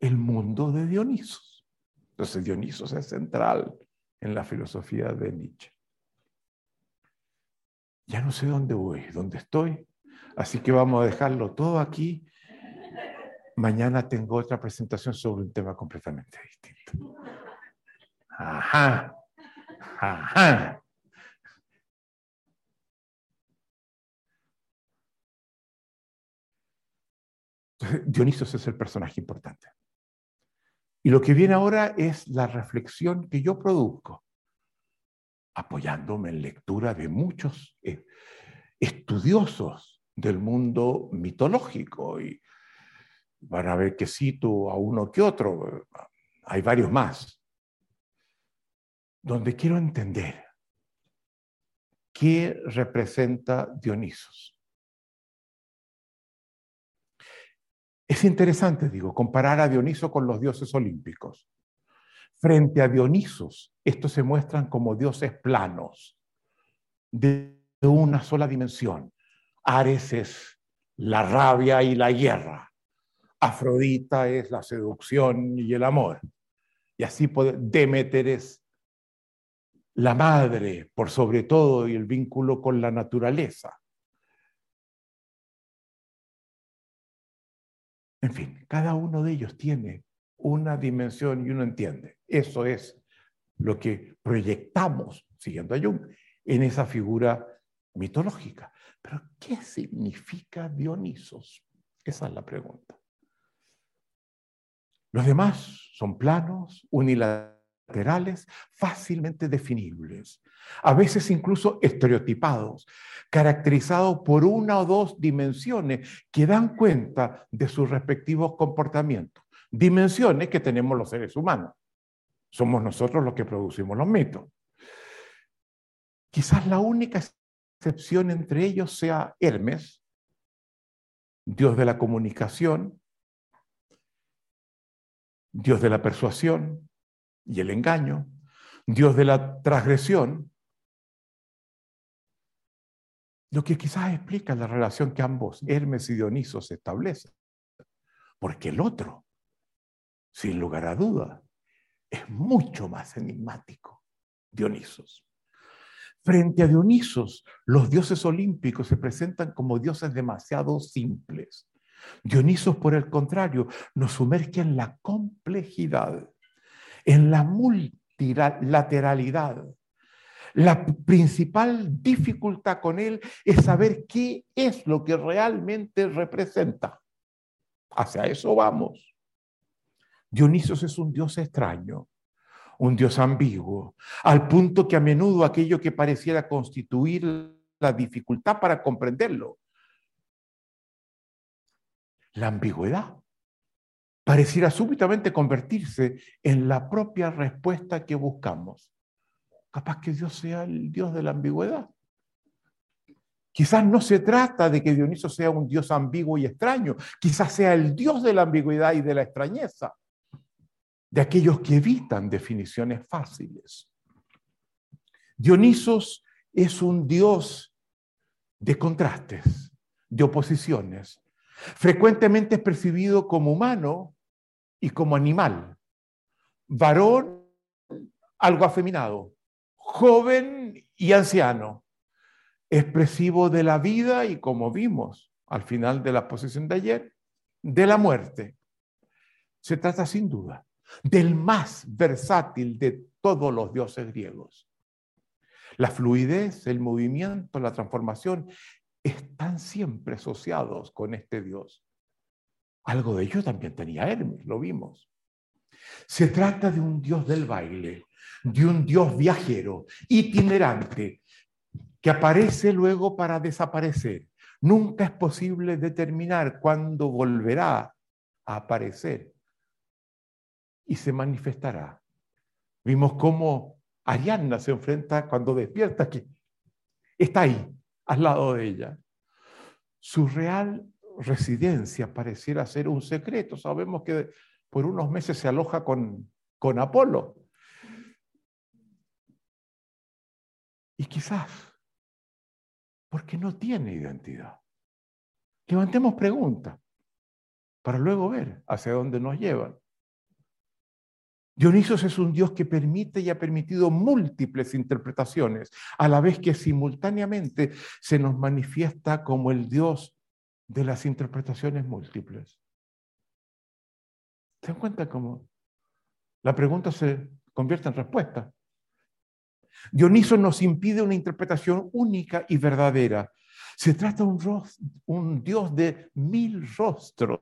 el mundo de Dionisos. Entonces Dionisos es central en la filosofía de Nietzsche ya no sé dónde voy, dónde estoy, así que vamos a dejarlo todo aquí. Mañana tengo otra presentación sobre un tema completamente distinto. Ajá, ajá. Dionisos es el personaje importante. Y lo que viene ahora es la reflexión que yo produzco apoyándome en lectura de muchos eh, estudiosos del mundo mitológico. Y van a ver que cito a uno que otro, hay varios más, donde quiero entender qué representa Dionisos. Es interesante, digo, comparar a Dioniso con los dioses olímpicos. Frente a Dionisos, estos se muestran como dioses planos, de una sola dimensión. Ares es la rabia y la guerra. Afrodita es la seducción y el amor. Y así Demeter es la madre, por sobre todo, y el vínculo con la naturaleza. En fin, cada uno de ellos tiene una dimensión y uno entiende. Eso es lo que proyectamos, siguiendo a Jung, en esa figura mitológica. Pero, ¿qué significa Dionisos? Esa es la pregunta. Los demás son planos, unilaterales, fácilmente definibles, a veces incluso estereotipados, caracterizados por una o dos dimensiones que dan cuenta de sus respectivos comportamientos. dimensiones que tenemos los seres humanos. Somos nosotros los que producimos los mitos. Quizás la única excepción entre ellos sea Hermes, Dios de la comunicación, Dios de la persuasión y el engaño, Dios de la transgresión, lo que quizás explica la relación que ambos, Hermes y Dioniso, se establecen. Porque el otro, sin lugar a duda, es mucho más enigmático, Dionisos. Frente a Dionisos, los dioses olímpicos se presentan como dioses demasiado simples. Dionisos, por el contrario, nos sumerge en la complejidad, en la multilateralidad. La principal dificultad con él es saber qué es lo que realmente representa. Hacia eso vamos. Dionisos es un dios extraño, un dios ambiguo, al punto que a menudo aquello que pareciera constituir la dificultad para comprenderlo, la ambigüedad, pareciera súbitamente convertirse en la propia respuesta que buscamos. Capaz que Dios sea el Dios de la ambigüedad. Quizás no se trata de que Dioniso sea un Dios ambiguo y extraño, quizás sea el Dios de la ambigüedad y de la extrañeza de aquellos que evitan definiciones fáciles. Dionisos es un dios de contrastes, de oposiciones. Frecuentemente es percibido como humano y como animal. Varón, algo afeminado. Joven y anciano. Expresivo de la vida y como vimos al final de la posición de ayer, de la muerte. Se trata sin duda del más versátil de todos los dioses griegos. La fluidez, el movimiento, la transformación están siempre asociados con este dios. Algo de ello también tenía Hermes, lo vimos. Se trata de un dios del baile, de un dios viajero, itinerante, que aparece luego para desaparecer. Nunca es posible determinar cuándo volverá a aparecer y se manifestará. Vimos cómo Arianna se enfrenta cuando despierta que está ahí, al lado de ella. Su real residencia pareciera ser un secreto. Sabemos que por unos meses se aloja con, con Apolo. Y quizás porque no tiene identidad. Levantemos preguntas para luego ver hacia dónde nos llevan. Dionisos es un dios que permite y ha permitido múltiples interpretaciones, a la vez que simultáneamente se nos manifiesta como el dios de las interpretaciones múltiples. ¿Se dan cuenta cómo la pregunta se convierte en respuesta? Dioniso nos impide una interpretación única y verdadera. Se trata de un, un dios de mil rostros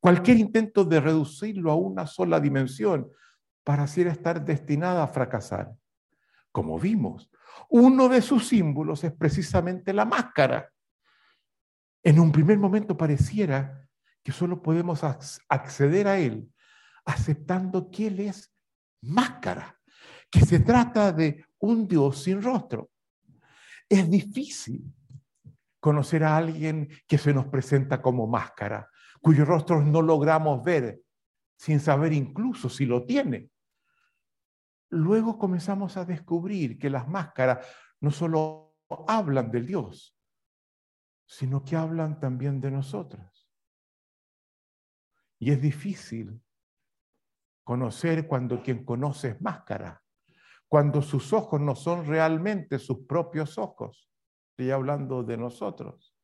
Cualquier intento de reducirlo a una sola dimensión pareciera estar destinada a fracasar. Como vimos, uno de sus símbolos es precisamente la máscara. En un primer momento pareciera que solo podemos acceder a él aceptando que él es máscara, que se trata de un Dios sin rostro. Es difícil conocer a alguien que se nos presenta como máscara, cuyos rostros no logramos ver, sin saber incluso si lo tiene. Luego comenzamos a descubrir que las máscaras no solo hablan del Dios, sino que hablan también de nosotros. Y es difícil conocer cuando quien conoce es máscara, cuando sus ojos no son realmente sus propios ojos. Estoy hablando de nosotros.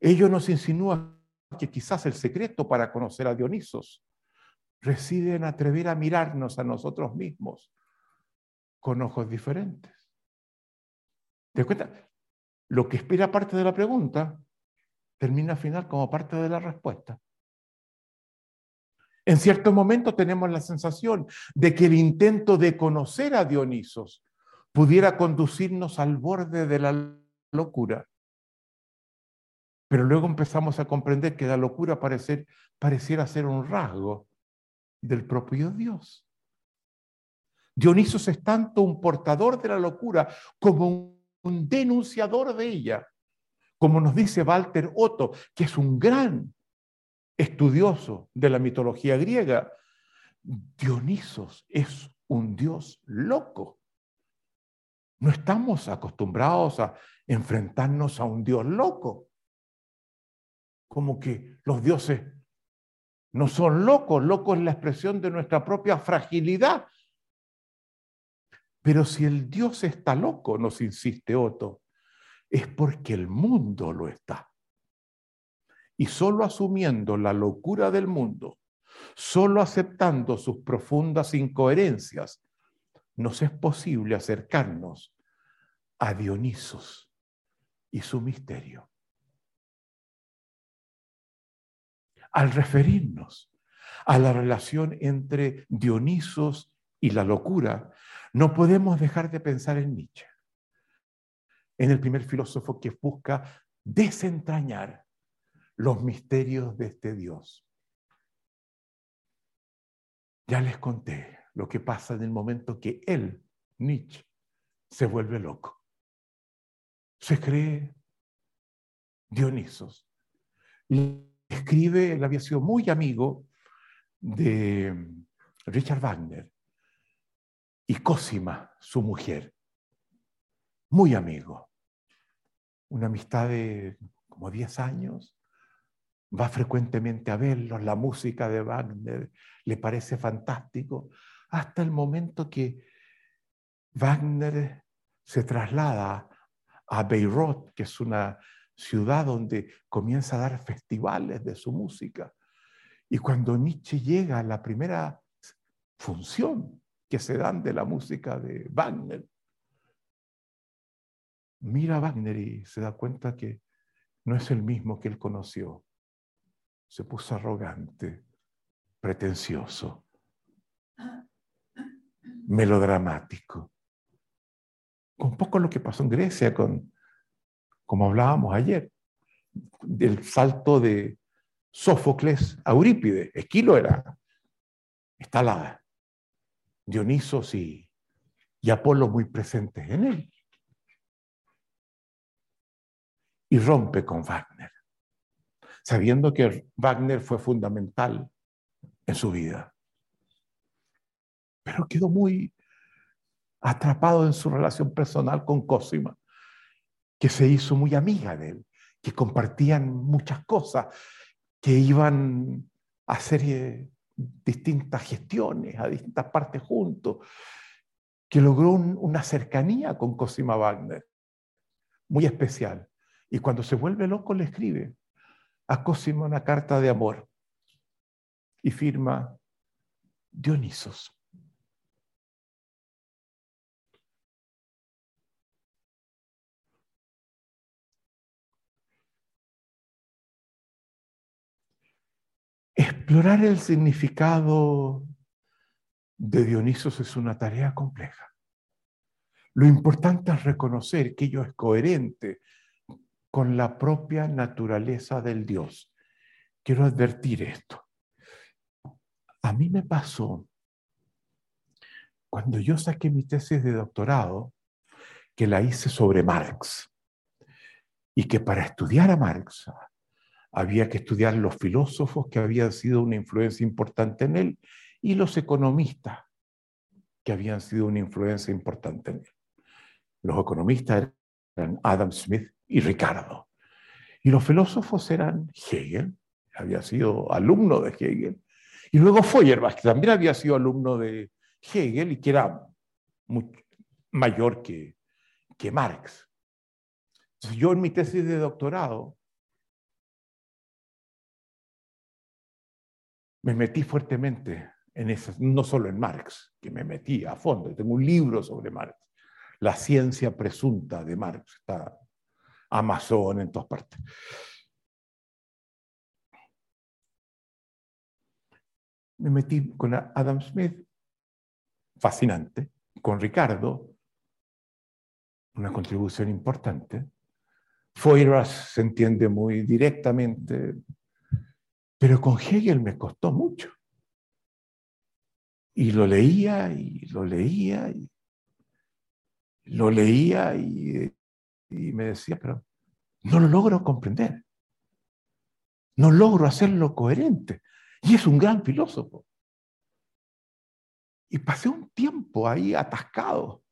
Ellos nos insinúan que quizás el secreto para conocer a Dionisos reside en atrever a mirarnos a nosotros mismos con ojos diferentes. ¿Te das cuenta? Lo que espera parte de la pregunta termina al final como parte de la respuesta. En cierto momento tenemos la sensación de que el intento de conocer a Dionisos pudiera conducirnos al borde de la locura. Pero luego empezamos a comprender que la locura pareciera ser un rasgo del propio Dios. Dionisos es tanto un portador de la locura como un denunciador de ella. Como nos dice Walter Otto, que es un gran estudioso de la mitología griega, Dionisos es un dios loco. No estamos acostumbrados a enfrentarnos a un dios loco. Como que los dioses no son locos, loco es la expresión de nuestra propia fragilidad. Pero si el Dios está loco, nos insiste Otto, es porque el mundo lo está. Y solo asumiendo la locura del mundo, solo aceptando sus profundas incoherencias, nos es posible acercarnos a Dionisos y su misterio. Al referirnos a la relación entre Dionisos y la locura, no podemos dejar de pensar en Nietzsche, en el primer filósofo que busca desentrañar los misterios de este Dios. Ya les conté lo que pasa en el momento que él, Nietzsche, se vuelve loco. Se cree Dionisos. Y escribe, él había sido muy amigo de Richard Wagner y Cosima, su mujer. Muy amigo. Una amistad de como 10 años. Va frecuentemente a verlos, la música de Wagner le parece fantástico, hasta el momento que Wagner se traslada a Beirut, que es una ciudad donde comienza a dar festivales de su música. Y cuando Nietzsche llega a la primera función, que se dan de la música de Wagner. Mira a Wagner y se da cuenta que no es el mismo que él conoció. Se puso arrogante, pretencioso, melodramático. Un poco lo que pasó en Grecia con, como hablábamos ayer, del salto de Sófocles a Eurípides. Esquilo era estalada. Dionisos y, y Apolo muy presentes en él. Y rompe con Wagner, sabiendo que Wagner fue fundamental en su vida. Pero quedó muy atrapado en su relación personal con Cosima, que se hizo muy amiga de él, que compartían muchas cosas, que iban a hacer eh, distintas gestiones, a distintas partes juntos, que logró una cercanía con Cosima Wagner, muy especial. Y cuando se vuelve loco le escribe a Cosima una carta de amor y firma Dionisos. Explorar el significado de Dionisos es una tarea compleja. Lo importante es reconocer que ello es coherente con la propia naturaleza del Dios. Quiero advertir esto. A mí me pasó cuando yo saqué mi tesis de doctorado, que la hice sobre Marx, y que para estudiar a Marx había que estudiar los filósofos que habían sido una influencia importante en él y los economistas que habían sido una influencia importante en él. Los economistas eran Adam Smith y Ricardo. Y los filósofos eran Hegel, había sido alumno de Hegel, y luego Feuerbach, que también había sido alumno de Hegel y que era mayor que, que Marx. Entonces, yo en mi tesis de doctorado me metí fuertemente en no solo en Marx, que me metí a fondo. Tengo un libro sobre Marx, La ciencia presunta de Marx, está Amazon en todas partes. Me metí con Adam Smith, fascinante, con Ricardo, una contribución importante. Foiras se entiende muy directamente, pero con Hegel me costó mucho. Y lo leía y lo leía y lo leía y, y me decía, pero no lo logro comprender. No logro hacerlo coherente. Y es un gran filósofo. Y pasé un tiempo ahí atascado,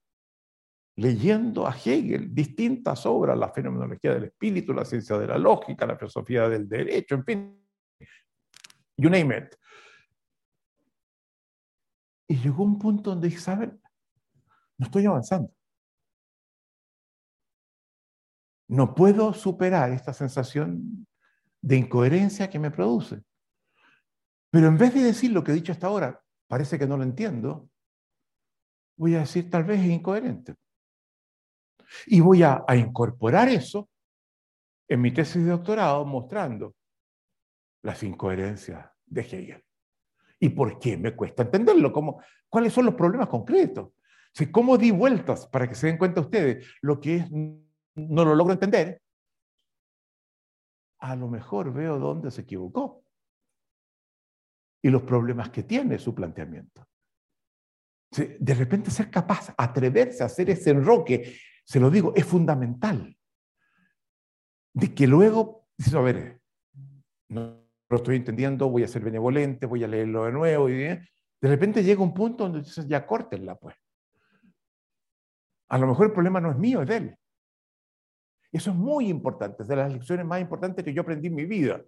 leyendo a Hegel distintas obras, la fenomenología del espíritu, la ciencia de la lógica, la filosofía del derecho, en fin, you name it. Y llegó un punto donde dije, ¿saben? No estoy avanzando. No puedo superar esta sensación de incoherencia que me produce. Pero en vez de decir lo que he dicho hasta ahora, parece que no lo entiendo, voy a decir tal vez es incoherente. Y voy a, incorporar eso en mi tesis de doctorado mostrando las incoherencias de Hegel. ¿Y por qué me cuesta entenderlo? ¿Cómo, ¿Cuáles son los problemas concretos? ¿Cómo di vueltas para que se den cuenta ustedes lo que es, no lo logro entender? A lo mejor veo dónde se equivocó y los problemas que tiene su planteamiento. De repente ser capaz, atreverse a hacer ese enroque, se lo digo, es fundamental. De que luego, a ver, no lo estoy entendiendo, voy a ser benevolente, voy a leerlo de nuevo, y de repente llega un punto donde dices, ya córtenla, pues. A lo mejor el problema no es mío, es de él. Eso es muy importante, es de las lecciones más importantes que yo aprendí en mi vida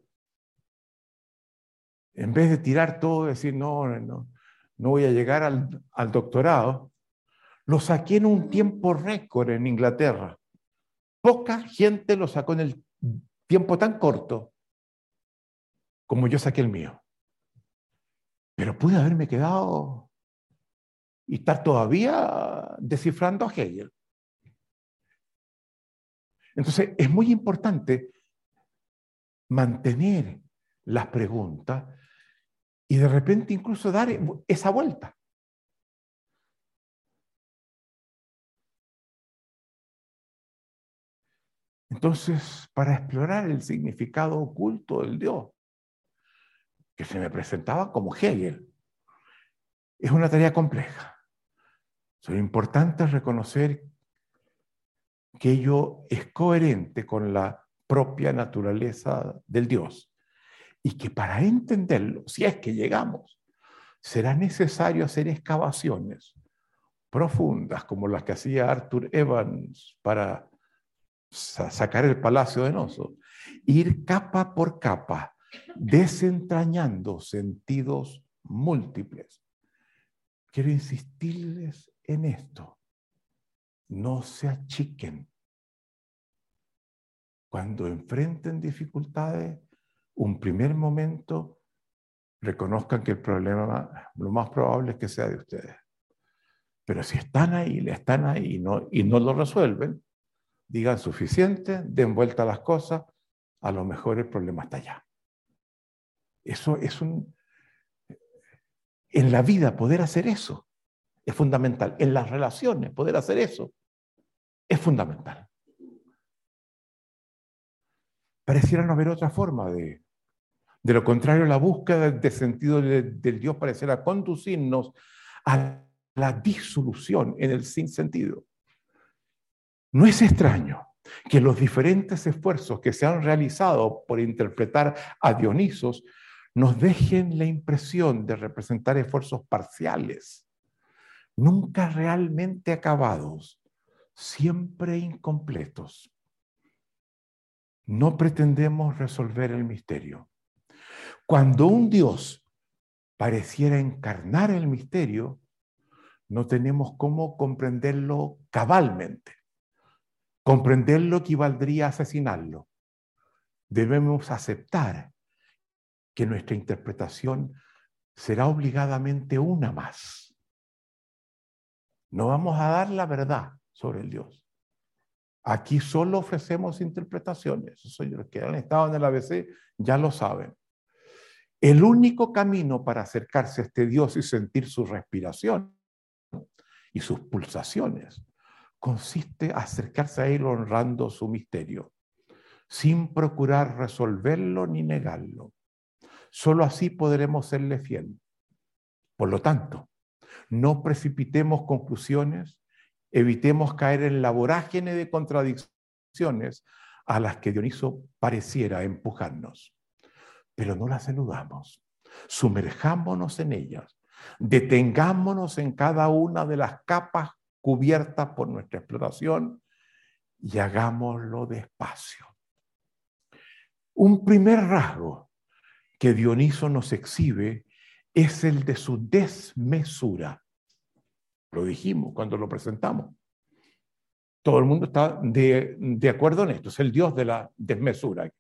en vez de tirar todo decir, no, no, no voy a llegar al doctorado, lo saqué en un tiempo récord en Inglaterra. Poca gente lo sacó en el tiempo tan corto como yo saqué el mío. Pero pude haberme quedado y estar todavía descifrando a Hegel. Entonces, es muy importante mantener las preguntas y de repente incluso dar esa vuelta. Entonces, para explorar el significado oculto del Dios, que se me presentaba como Hegel, es una tarea compleja. Es importante reconocer que ello es coherente con la propia naturaleza del Dios y que para entenderlo, si es que llegamos, será necesario hacer excavaciones profundas como las que hacía Arthur Evans para sacar el palacio de Noso, ir capa por capa, desentrañando sentidos múltiples. Quiero insistirles en esto. No se achiquen. Cuando enfrenten dificultades, un primer momento reconozcan que el problema lo más probable es que sea de ustedes. Pero si están ahí, le están ahí y no, y no lo resuelven, digan suficiente, den vuelta a las cosas, a lo mejor el problema está allá. Eso es un... En la vida poder hacer eso es fundamental. En las relaciones poder hacer eso es fundamental. Pareciera no haber otra forma de, de lo contrario, la búsqueda de sentido del Dios parecerá conducirnos a la disolución en el sinsentido. No es extraño que los diferentes esfuerzos que se han realizado por interpretar a Dionisos nos dejen la impresión de representar esfuerzos parciales, nunca realmente acabados, siempre incompletos. No pretendemos resolver el misterio. Cuando un Dios pareciera encarnar el misterio, no tenemos cómo comprenderlo cabalmente. Comprenderlo equivaldría a asesinarlo. Debemos aceptar que nuestra interpretación será obligadamente una más. No vamos a dar la verdad sobre el Dios. Aquí solo ofrecemos interpretaciones. Eso los que han estado en el ABC ya lo saben. El único camino para acercarse a este Dios y sentir su respiración y sus pulsaciones consiste en acercarse a Él honrando su misterio. sin procurar resolverlo ni negarlo. Solo así podremos serle fiel. Por lo tanto, no precipitemos conclusiones, evitemos caer en la de contradicciones a las que Dioniso pareciera empujarnos. Pero no las eludamos, sumerjámonos en ellas, detengámonos en cada una de las capas cubiertas por nuestra exploración y hagámoslo despacio. Un primer rasgo que Dioniso nos exhibe es el de su desmesura. Lo dijimos cuando lo presentamos. Todo el mundo está de, acuerdo en esto, es el Dios de la desmesura.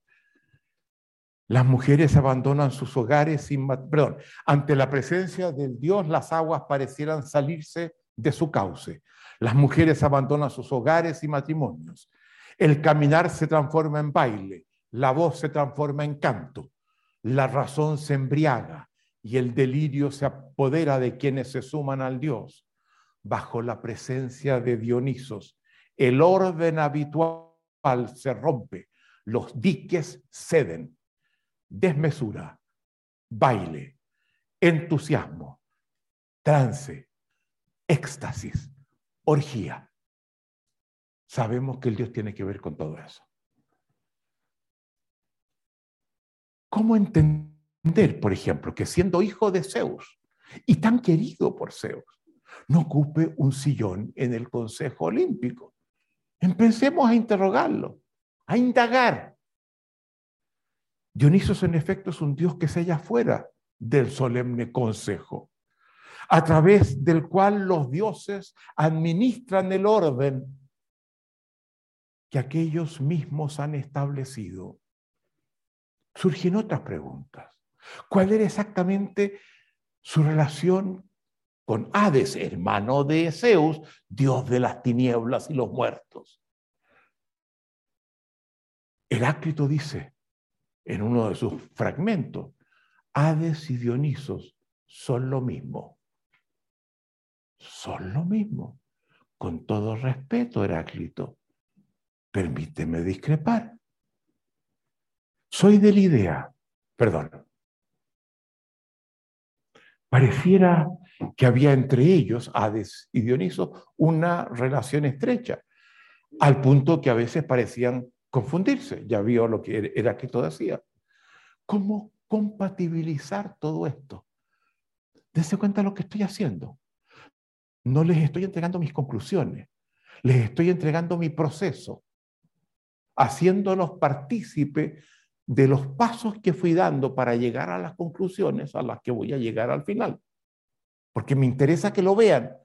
Las mujeres abandonan sus hogares sin, perdón, ante la presencia del Dios las aguas parecieran salirse de su cauce. Las mujeres abandonan sus hogares y matrimonios. El caminar se transforma en baile, la voz se transforma en canto, la razón se embriaga y el delirio se apodera de quienes se suman al Dios. Bajo la presencia de Dionisos, el orden habitual se rompe, los diques ceden, desmesura, baile, entusiasmo, trance, éxtasis, orgía. Sabemos que el Dios tiene que ver con todo eso. ¿Cómo entender, por ejemplo, que siendo hijo de Zeus y tan querido por Zeus, no ocupe un sillón en el Consejo Olímpico? Empecemos a interrogarlo, a indagar. Dionisos en efecto es un Dios que se halla fuera del solemne consejo, a través del cual los dioses administran el orden que aquellos mismos han establecido. Surgen otras preguntas. ¿Cuál era exactamente su relación con Hades, hermano de Zeus, dios de las tinieblas y los muertos. Heráclito dice en uno de sus fragmentos, Hades y Dionisos son lo mismo. Son lo mismo. Con todo respeto, Heráclito, permíteme discrepar. Soy de la idea, perdón, pareciera que había entre ellos, Hades y Dioniso, una relación estrecha, al punto que a veces parecían confundirse. Ya vio lo que era que todo decía. ¿Cómo compatibilizar todo esto? Dense cuenta de lo que estoy haciendo. No les estoy entregando mis conclusiones, les estoy entregando mi proceso, haciéndolos partícipe de los pasos que fui dando para llegar a las conclusiones a las que voy a llegar al final porque me interesa que lo vean.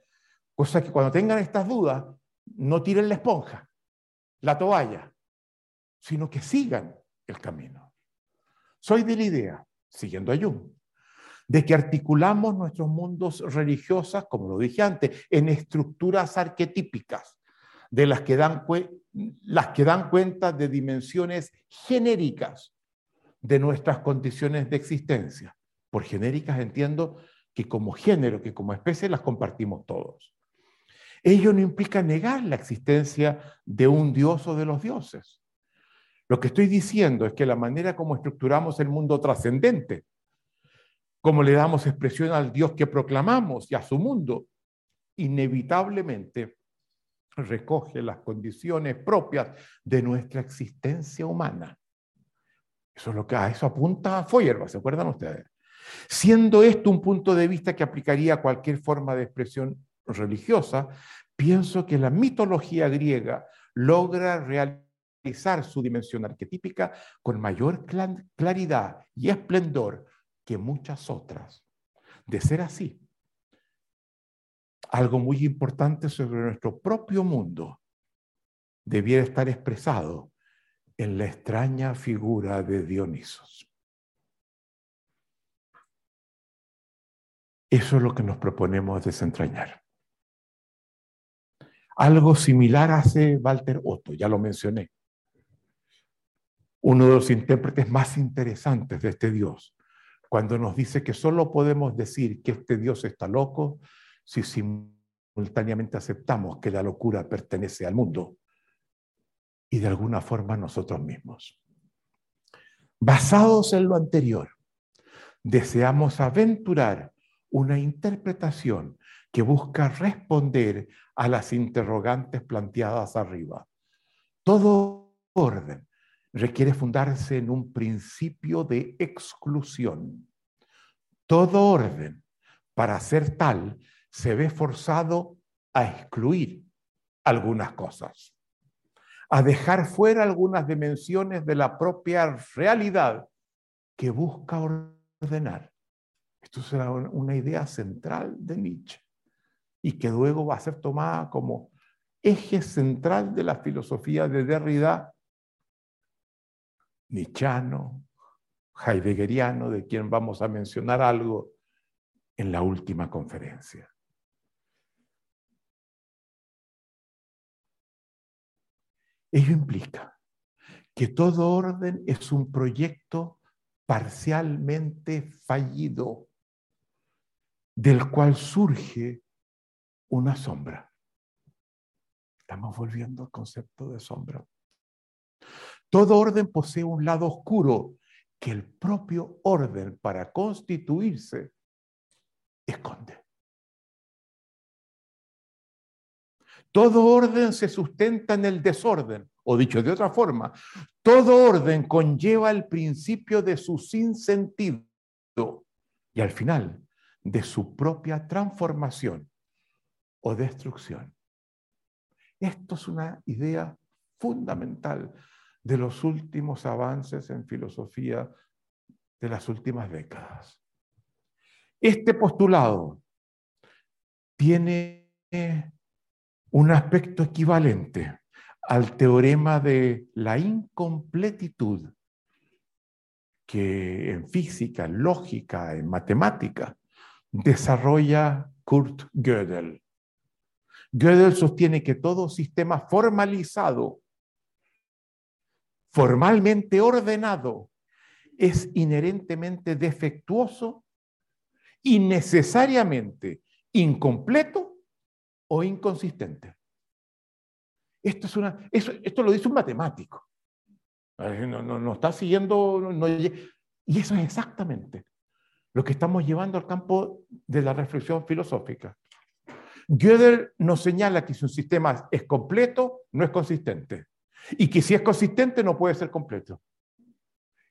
Cosa que cuando tengan estas dudas, no tiren la esponja, la toalla, sino que sigan el camino. Soy de la idea, siguiendo a Jung, de que articulamos nuestros mundos religiosos, como lo dije antes, en estructuras arquetípicas, de las que dan, las que dan cuenta de dimensiones genéricas de nuestras condiciones de existencia. Por genéricas entiendo que como género, que como especie las compartimos todos. Ello no implica negar la existencia de un dios o de los dioses. Lo que estoy diciendo es que la manera como estructuramos el mundo trascendente, como le damos expresión al Dios que proclamamos y a su mundo, inevitablemente recoge las condiciones propias de nuestra existencia humana. Eso es lo que a eso apunta Feuerbach, ¿se acuerdan ustedes? Siendo esto un punto de vista que aplicaría a cualquier forma de expresión religiosa, pienso que la mitología griega logra realizar su dimensión arquetípica con mayor claridad y esplendor que muchas otras. De ser así, algo muy importante sobre nuestro propio mundo debiera estar expresado en la extraña figura de Dionisos. Eso es lo que nos proponemos desentrañar. Algo similar hace Walter Otto, ya lo mencioné. Uno de los intérpretes más interesantes de este Dios, cuando nos dice que solo podemos decir que este Dios está loco si simultáneamente aceptamos que la locura pertenece al mundo y de alguna forma nosotros mismos. Basados en lo anterior, deseamos aventurar una interpretación que busca responder a las interrogantes planteadas arriba. Todo orden requiere fundarse en un principio de exclusión. Todo orden, para ser tal, se ve forzado a excluir algunas cosas a dejar fuera algunas dimensiones de la propia realidad que busca ordenar. Esto será una idea central de Nietzsche y que luego va a ser tomada como eje central de la filosofía de Derrida, Nietzscheano, heideggeriano, de quien vamos a mencionar algo en la última conferencia. Ello implica que todo orden es un proyecto parcialmente fallido, del cual surge una sombra. Estamos volviendo al concepto de sombra. Todo orden posee un lado oscuro que el propio orden para constituirse esconde. Todo orden se sustenta en el desorden, o dicho de otra forma, todo orden conlleva el principio de su sinsentido y al final de su propia transformación o destrucción. Esto es una idea fundamental de los últimos avances en filosofía de las últimas décadas. Este postulado tiene un aspecto equivalente al teorema de la incompletitud que en física, lógica, en matemática desarrolla Kurt Gödel. Gödel sostiene que todo sistema formalizado, formalmente ordenado, es inherentemente defectuoso y necesariamente incompleto o inconsistente. Esto, es una, esto lo dice un matemático. No, no, está siguiendo. y eso es exactamente lo que estamos llevando al campo de la reflexión filosófica. Gödel nos señala que si un sistema es completo, no es consistente. Y que si es consistente, no puede ser completo.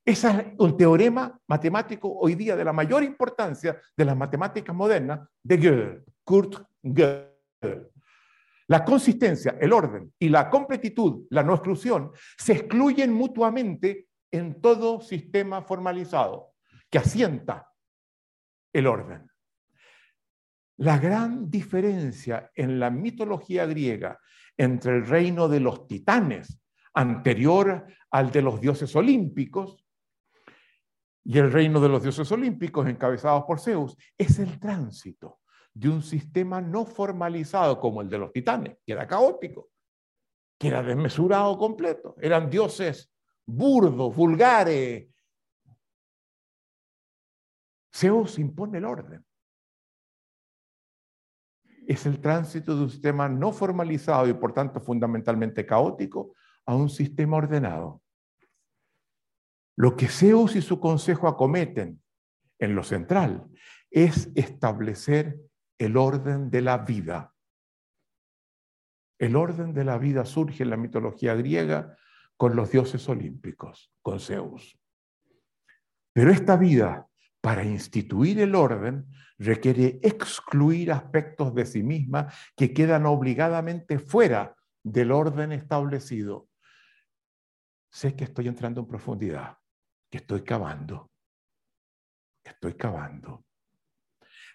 Ese es un teorema matemático hoy día de la mayor importancia de las matemáticas modernas de Gödel, Kurt Gödel. La consistencia, el orden y la completitud, la no exclusión, se excluyen mutuamente en todo sistema formalizado que asienta el orden. La gran diferencia en la mitología griega entre el reino de los titanes, anterior al de los dioses olímpicos, y el reino de los dioses olímpicos encabezados por Zeus, es el tránsito de un sistema no formalizado como el de los titanes, que era caótico, que era desmesurado completo. Eran dioses burdos, vulgares. Zeus impone el orden. Es el tránsito de un sistema no formalizado y por tanto fundamentalmente caótico a un sistema ordenado. Lo que Zeus y su consejo acometen en lo central es establecer el orden de la vida. El orden de la vida surge en la mitología griega con los dioses olímpicos, con Zeus. Pero esta vida, para instituir el orden, requiere excluir aspectos de sí misma que quedan obligadamente fuera del orden establecido. Sé que estoy entrando en profundidad, que estoy cavando, que estoy cavando.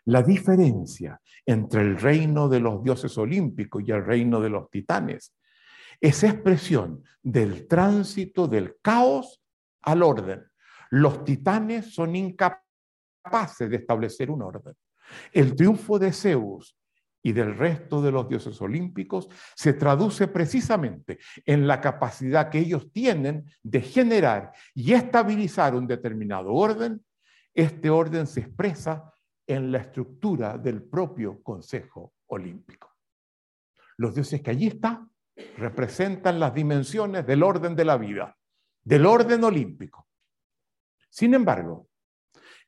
La diferencia entre el reino de los dioses olímpicos y el reino de los titanes es expresión del tránsito del caos al orden. Los titanes son incapaces de establecer un orden. El triunfo de Zeus y del resto de los dioses olímpicos se traduce precisamente en la capacidad que ellos tienen de generar y estabilizar un determinado orden. Este orden se expresa en la estructura del propio Consejo Olímpico. Los dioses que allí están representan las dimensiones del orden de la vida, del orden olímpico. Sin embargo,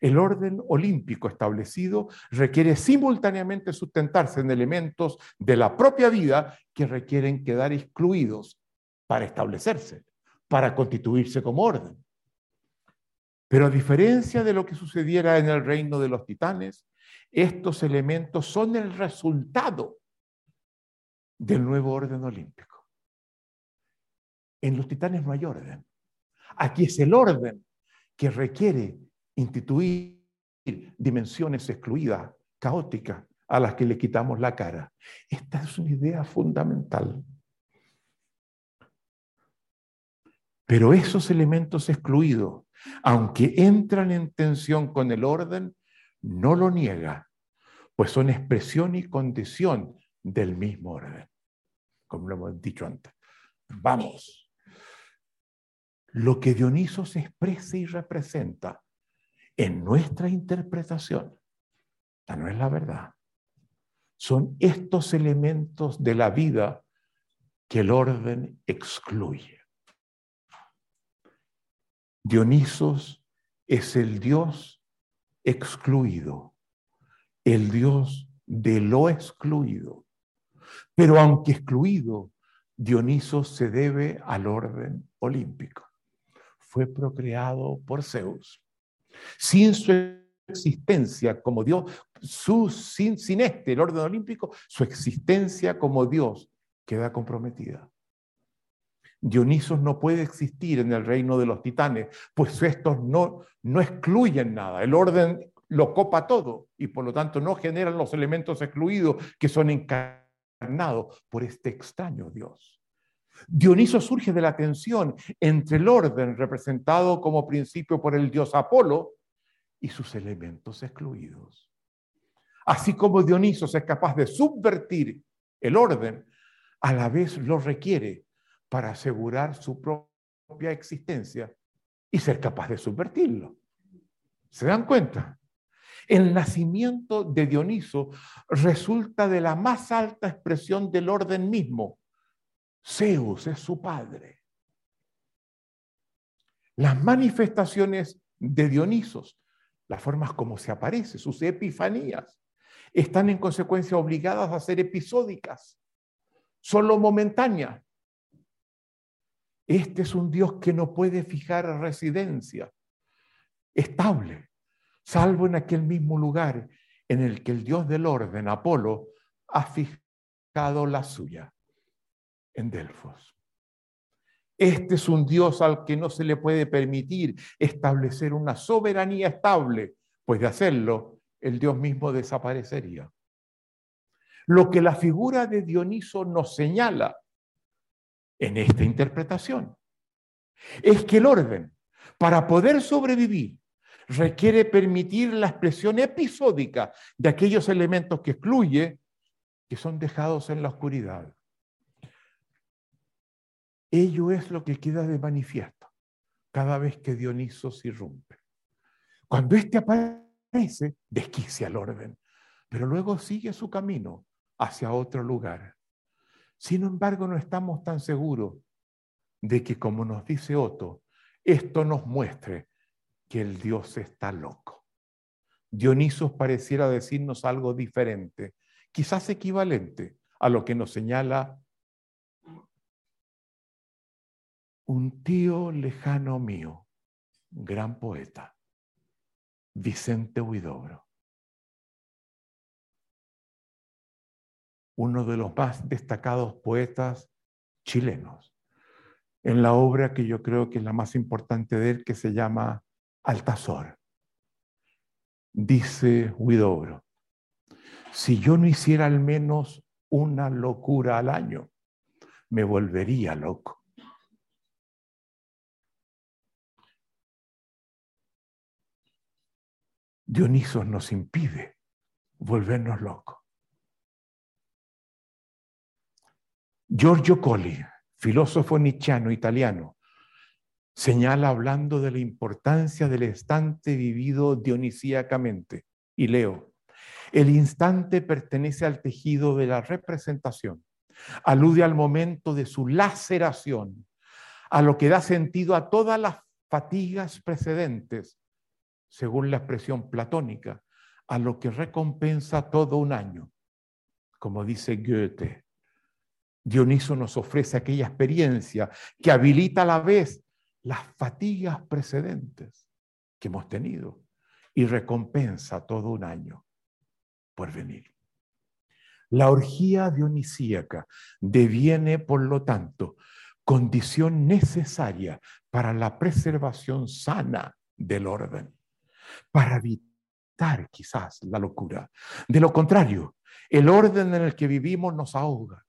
el orden olímpico establecido requiere simultáneamente sustentarse en elementos de la propia vida que requieren quedar excluidos para establecerse, para constituirse como orden. Pero a diferencia de lo que sucediera en el reino de los titanes, estos elementos son el resultado del nuevo orden olímpico. En los titanes no hay orden. Aquí es el orden que requiere instituir dimensiones excluidas, caóticas, a las que le quitamos la cara. Esta es una idea fundamental. Pero esos elementos excluidos, aunque entran en tensión con el orden, no lo niega, pues son expresión y condición del mismo orden, como lo hemos dicho antes. Vamos. Lo que Dioniso se expresa y representa en nuestra interpretación, no es la verdad, son estos elementos de la vida que el orden excluye. Dionisos es el Dios excluido, el Dios de lo excluido. Pero aunque excluido, Dioniso se debe al orden olímpico. Fue procreado por Zeus. Sin su existencia como Dios, su, sin, sin este, el orden olímpico, su existencia como Dios queda comprometida. Dionisos no puede existir en el reino de los titanes, pues estos no, no excluyen nada. El orden lo copa todo y por lo tanto no generan los elementos excluidos que son encarnados por este extraño Dios. Dioniso surge de la tensión entre el orden representado como principio por el dios Apolo y sus elementos excluidos. Así como Dioniso es capaz de subvertir el orden, a la vez lo requiere para asegurar su propia existencia y ser capaz de subvertirlo. ¿Se dan cuenta? El nacimiento de Dioniso resulta de la más alta expresión del orden mismo. Zeus es su padre. Las manifestaciones de Dionisos, las formas como se aparece, sus epifanías, están en consecuencia obligadas a ser episódicas, solo momentáneas, este es un Dios que no puede fijar residencia estable, salvo en aquel mismo lugar en el que el Dios del orden, Apolo, ha fijado la suya, en Delfos. Este es un Dios al que no se le puede permitir establecer una soberanía estable, pues de hacerlo, el Dios mismo desaparecería. Lo que la figura de Dioniso nos señala en esta interpretación. Es que el orden, para poder sobrevivir, requiere permitir la expresión episódica de aquellos elementos que excluye, que son dejados en la oscuridad. Ello es lo que queda de manifiesto cada vez que Dioniso se irrumpe. Cuando éste aparece, desquicia el orden, pero luego sigue su camino hacia otro lugar. Sin embargo, no estamos tan seguros de que, como nos dice Otto, esto nos muestre que el Dios está loco. Dionisos pareciera decirnos algo diferente, quizás equivalente a lo que nos señala un tío lejano mío, gran poeta, Vicente Huidobro. Uno de los más destacados poetas chilenos, en la obra que yo creo que es la más importante de él, que se llama Altazor. Dice Huidobro, si yo no hiciera al menos una locura al año, me volvería loco. Dionisos nos impide volvernos locos. Giorgio Colli, filósofo nichiano italiano, señala hablando de la importancia del instante vivido dionisíacamente. Y leo, el instante pertenece al tejido de la representación, Alude al momento de su laceración, a lo que da sentido a todas las fatigas precedentes, según la expresión platónica, a lo que recompensa todo un año. Como dice Goethe, Dioniso nos ofrece aquella experiencia que habilita a la vez las fatigas precedentes que hemos tenido y recompensa todo un año por venir. La orgía dionisíaca deviene, por lo tanto, condición necesaria para la preservación sana del orden, para evitar quizás la locura. De lo contrario, el orden en el que vivimos nos ahoga,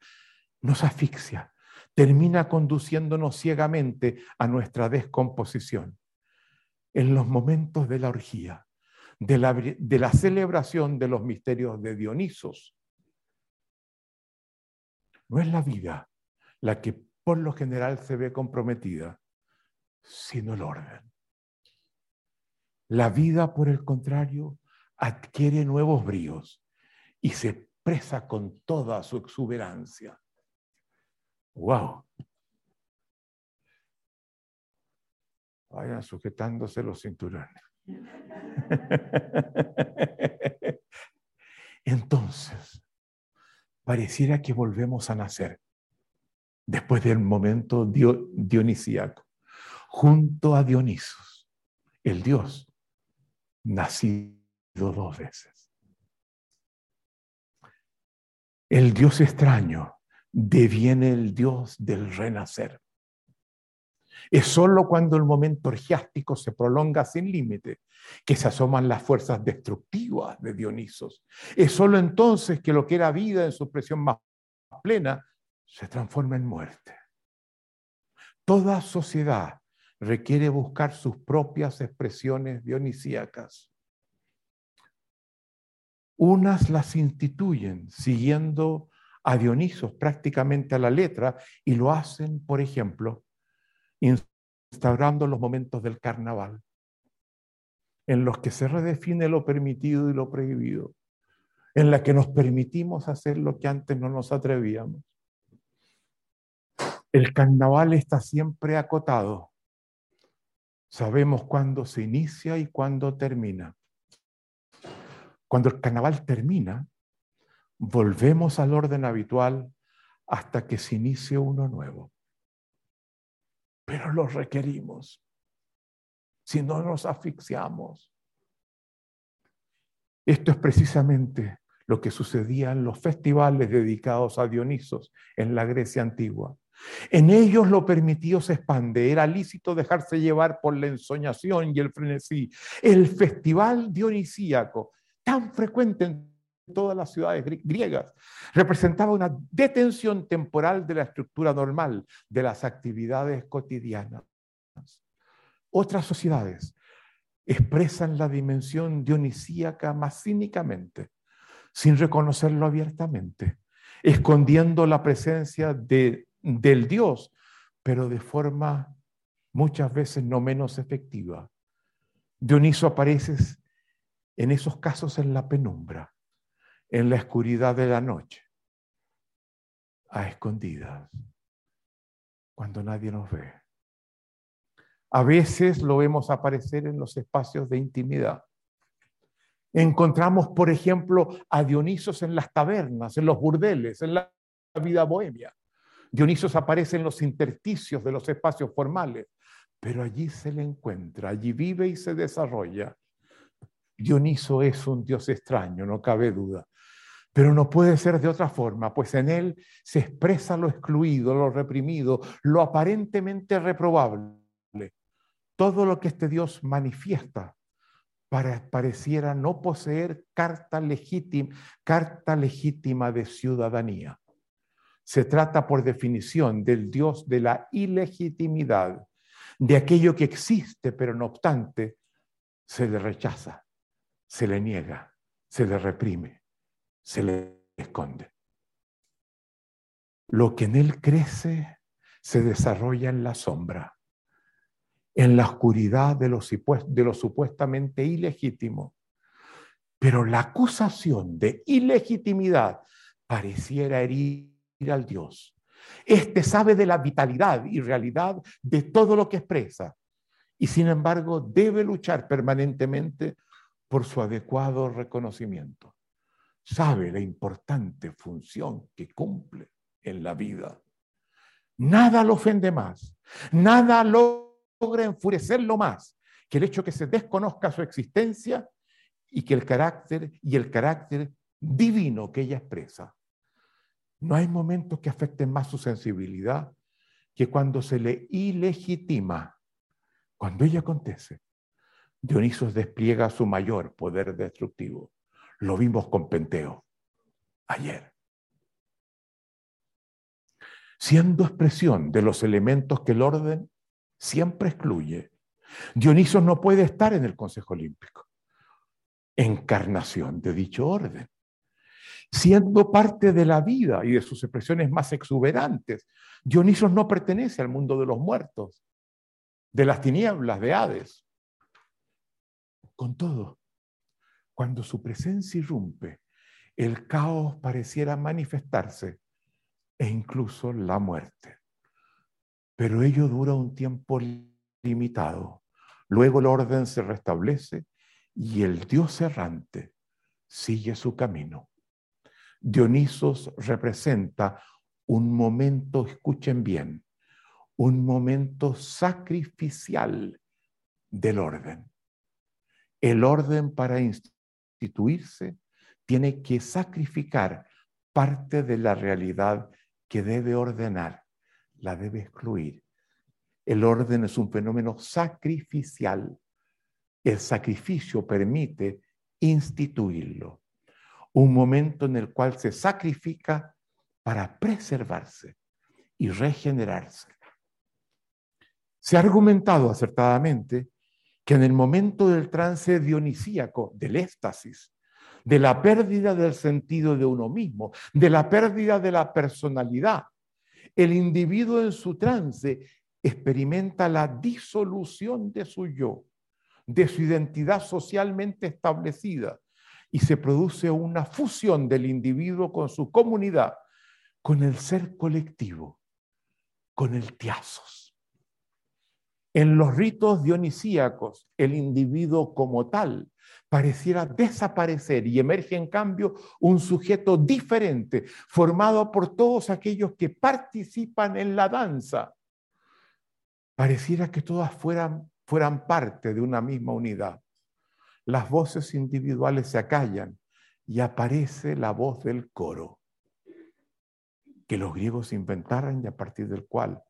nos asfixia, termina conduciéndonos ciegamente a nuestra descomposición. En los momentos de la orgía, de la, celebración de los misterios de Dionisos, no es la vida la que por lo general se ve comprometida, sino el orden. La vida, por el contrario, adquiere nuevos bríos y se expresa con toda su exuberancia. ¡Wow! Vayan sujetándose los cinturones. Entonces, pareciera que volvemos a nacer después del momento dionisíaco, junto a Dionisos, el Dios nacido dos veces. El Dios extraño deviene el Dios del renacer. Es sólo cuando el momento orgiástico se prolonga sin límite que se asoman las fuerzas destructivas de Dionisos. Es sólo entonces que lo que era vida en su expresión más plena se transforma en muerte. Toda sociedad requiere buscar sus propias expresiones dionisíacas. Unas las instituyen siguiendo a Dionisos prácticamente a la letra y lo hacen, por ejemplo, instaurando los momentos del carnaval, en los que se redefine lo permitido y lo prohibido, en la que nos permitimos hacer lo que antes no nos atrevíamos. El carnaval está siempre acotado. Sabemos cuándo se inicia y cuándo termina. Cuando el carnaval termina, volvemos al orden habitual hasta que se inicie uno nuevo. Pero lo requerimos. Si no nos asfixiamos. Esto es precisamente lo que sucedía en los festivales dedicados a Dionisos en la Grecia antigua. En ellos lo permitido se expande, era lícito dejarse llevar por la ensoñación y el frenesí. El festival dionisíaco, tan frecuente en todas las ciudades griegas, representaba una detención temporal de la estructura normal de las actividades cotidianas. Otras sociedades expresan la dimensión dionisíaca más cínicamente, sin reconocerlo abiertamente, escondiendo la presencia de del Dios, pero de forma muchas veces no menos efectiva. Dioniso aparece en esos casos en la penumbra, en la oscuridad de la noche, a escondidas, cuando nadie nos ve. A veces lo vemos aparecer en los espacios de intimidad. Encontramos, por ejemplo, a Dionisos en las tabernas, en los burdeles, en la vida bohemia. Dionisos aparece en los intersticios de los espacios formales, pero allí se le encuentra, allí vive y se desarrolla. Dioniso es un Dios extraño, no cabe duda, pero no puede ser de otra forma, pues en él se expresa lo excluido, lo reprimido, lo aparentemente reprobable. Todo lo que este Dios manifiesta para, pareciera no poseer carta legítima, carta legítima de ciudadanía. Se trata, por definición, del Dios de la ilegitimidad, de aquello que existe, pero no obstante, se le rechaza, se le niega, se le reprime, se le esconde. Lo que en él crece se desarrolla en la sombra, en la oscuridad de lo, de lo supuestamente ilegítimo. Pero la acusación de ilegitimidad pareciera herir al Dios. Este sabe de la vitalidad y realidad de todo lo que expresa y sin embargo debe luchar permanentemente por su adecuado reconocimiento. Sabe la importante función que cumple en la vida. Nada lo ofende más, nada logra enfurecerlo más que el hecho que se desconozca su existencia y que el carácter y el carácter divino que ella expresa. No hay momentos que afecten más su sensibilidad que cuando se le ilegitima. Cuando ella acontece, Dionisos despliega su mayor poder destructivo. Lo vimos con Penteo ayer. Siendo expresión de los elementos que el orden siempre excluye, Dionisos no puede estar en el Consejo Olímpico. Encarnación de dicho orden siendo parte de la vida y de sus expresiones más exuberantes. Dionisos no pertenece al mundo de los muertos, de las tinieblas, de Hades. Con todo, cuando su presencia irrumpe, el caos pareciera manifestarse e incluso la muerte. Pero ello dura un tiempo limitado. Luego el orden se restablece y el Dios errante sigue su camino. Dionisos representa un momento, escuchen bien, un momento sacrificial del orden. El orden para tiene que sacrificar parte de la realidad que debe ordenar, la debe excluir. El orden es un fenómeno sacrificial. El sacrificio permite instituirlo un momento en el cual se sacrifica para preservarse y regenerarse. Se ha argumentado acertadamente que en el momento del trance dionisíaco, del éxtasis, de la pérdida del sentido de uno mismo, de la pérdida de la personalidad, el individuo en su trance experimenta la disolución de su yo, de su identidad socialmente establecida, y se produce una fusión del individuo con su comunidad, con el ser colectivo, con el tiasos. En los ritos dionisíacos, el individuo como tal pareciera desaparecer y emerge en cambio un sujeto diferente, formado por todos aquellos que participan en la danza. Pareciera que todas fueran, fueran parte de una misma unidad las voces individuales se acallan y aparece la voz del coro que los griegos inventaran y a partir del cual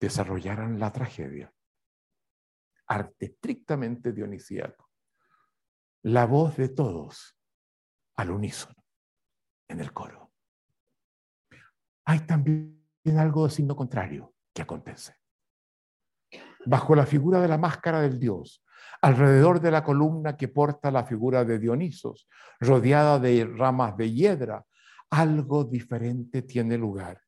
desarrollaran la tragedia. Arte estrictamente dionisíaco. La voz de todos al unísono en el coro. Hay también algo de signo contrario que acontece. Bajo la figura de la máscara del dios, alrededor de la columna que porta la figura de Dionisos, rodeada de ramas de hiedra, algo diferente tiene lugar.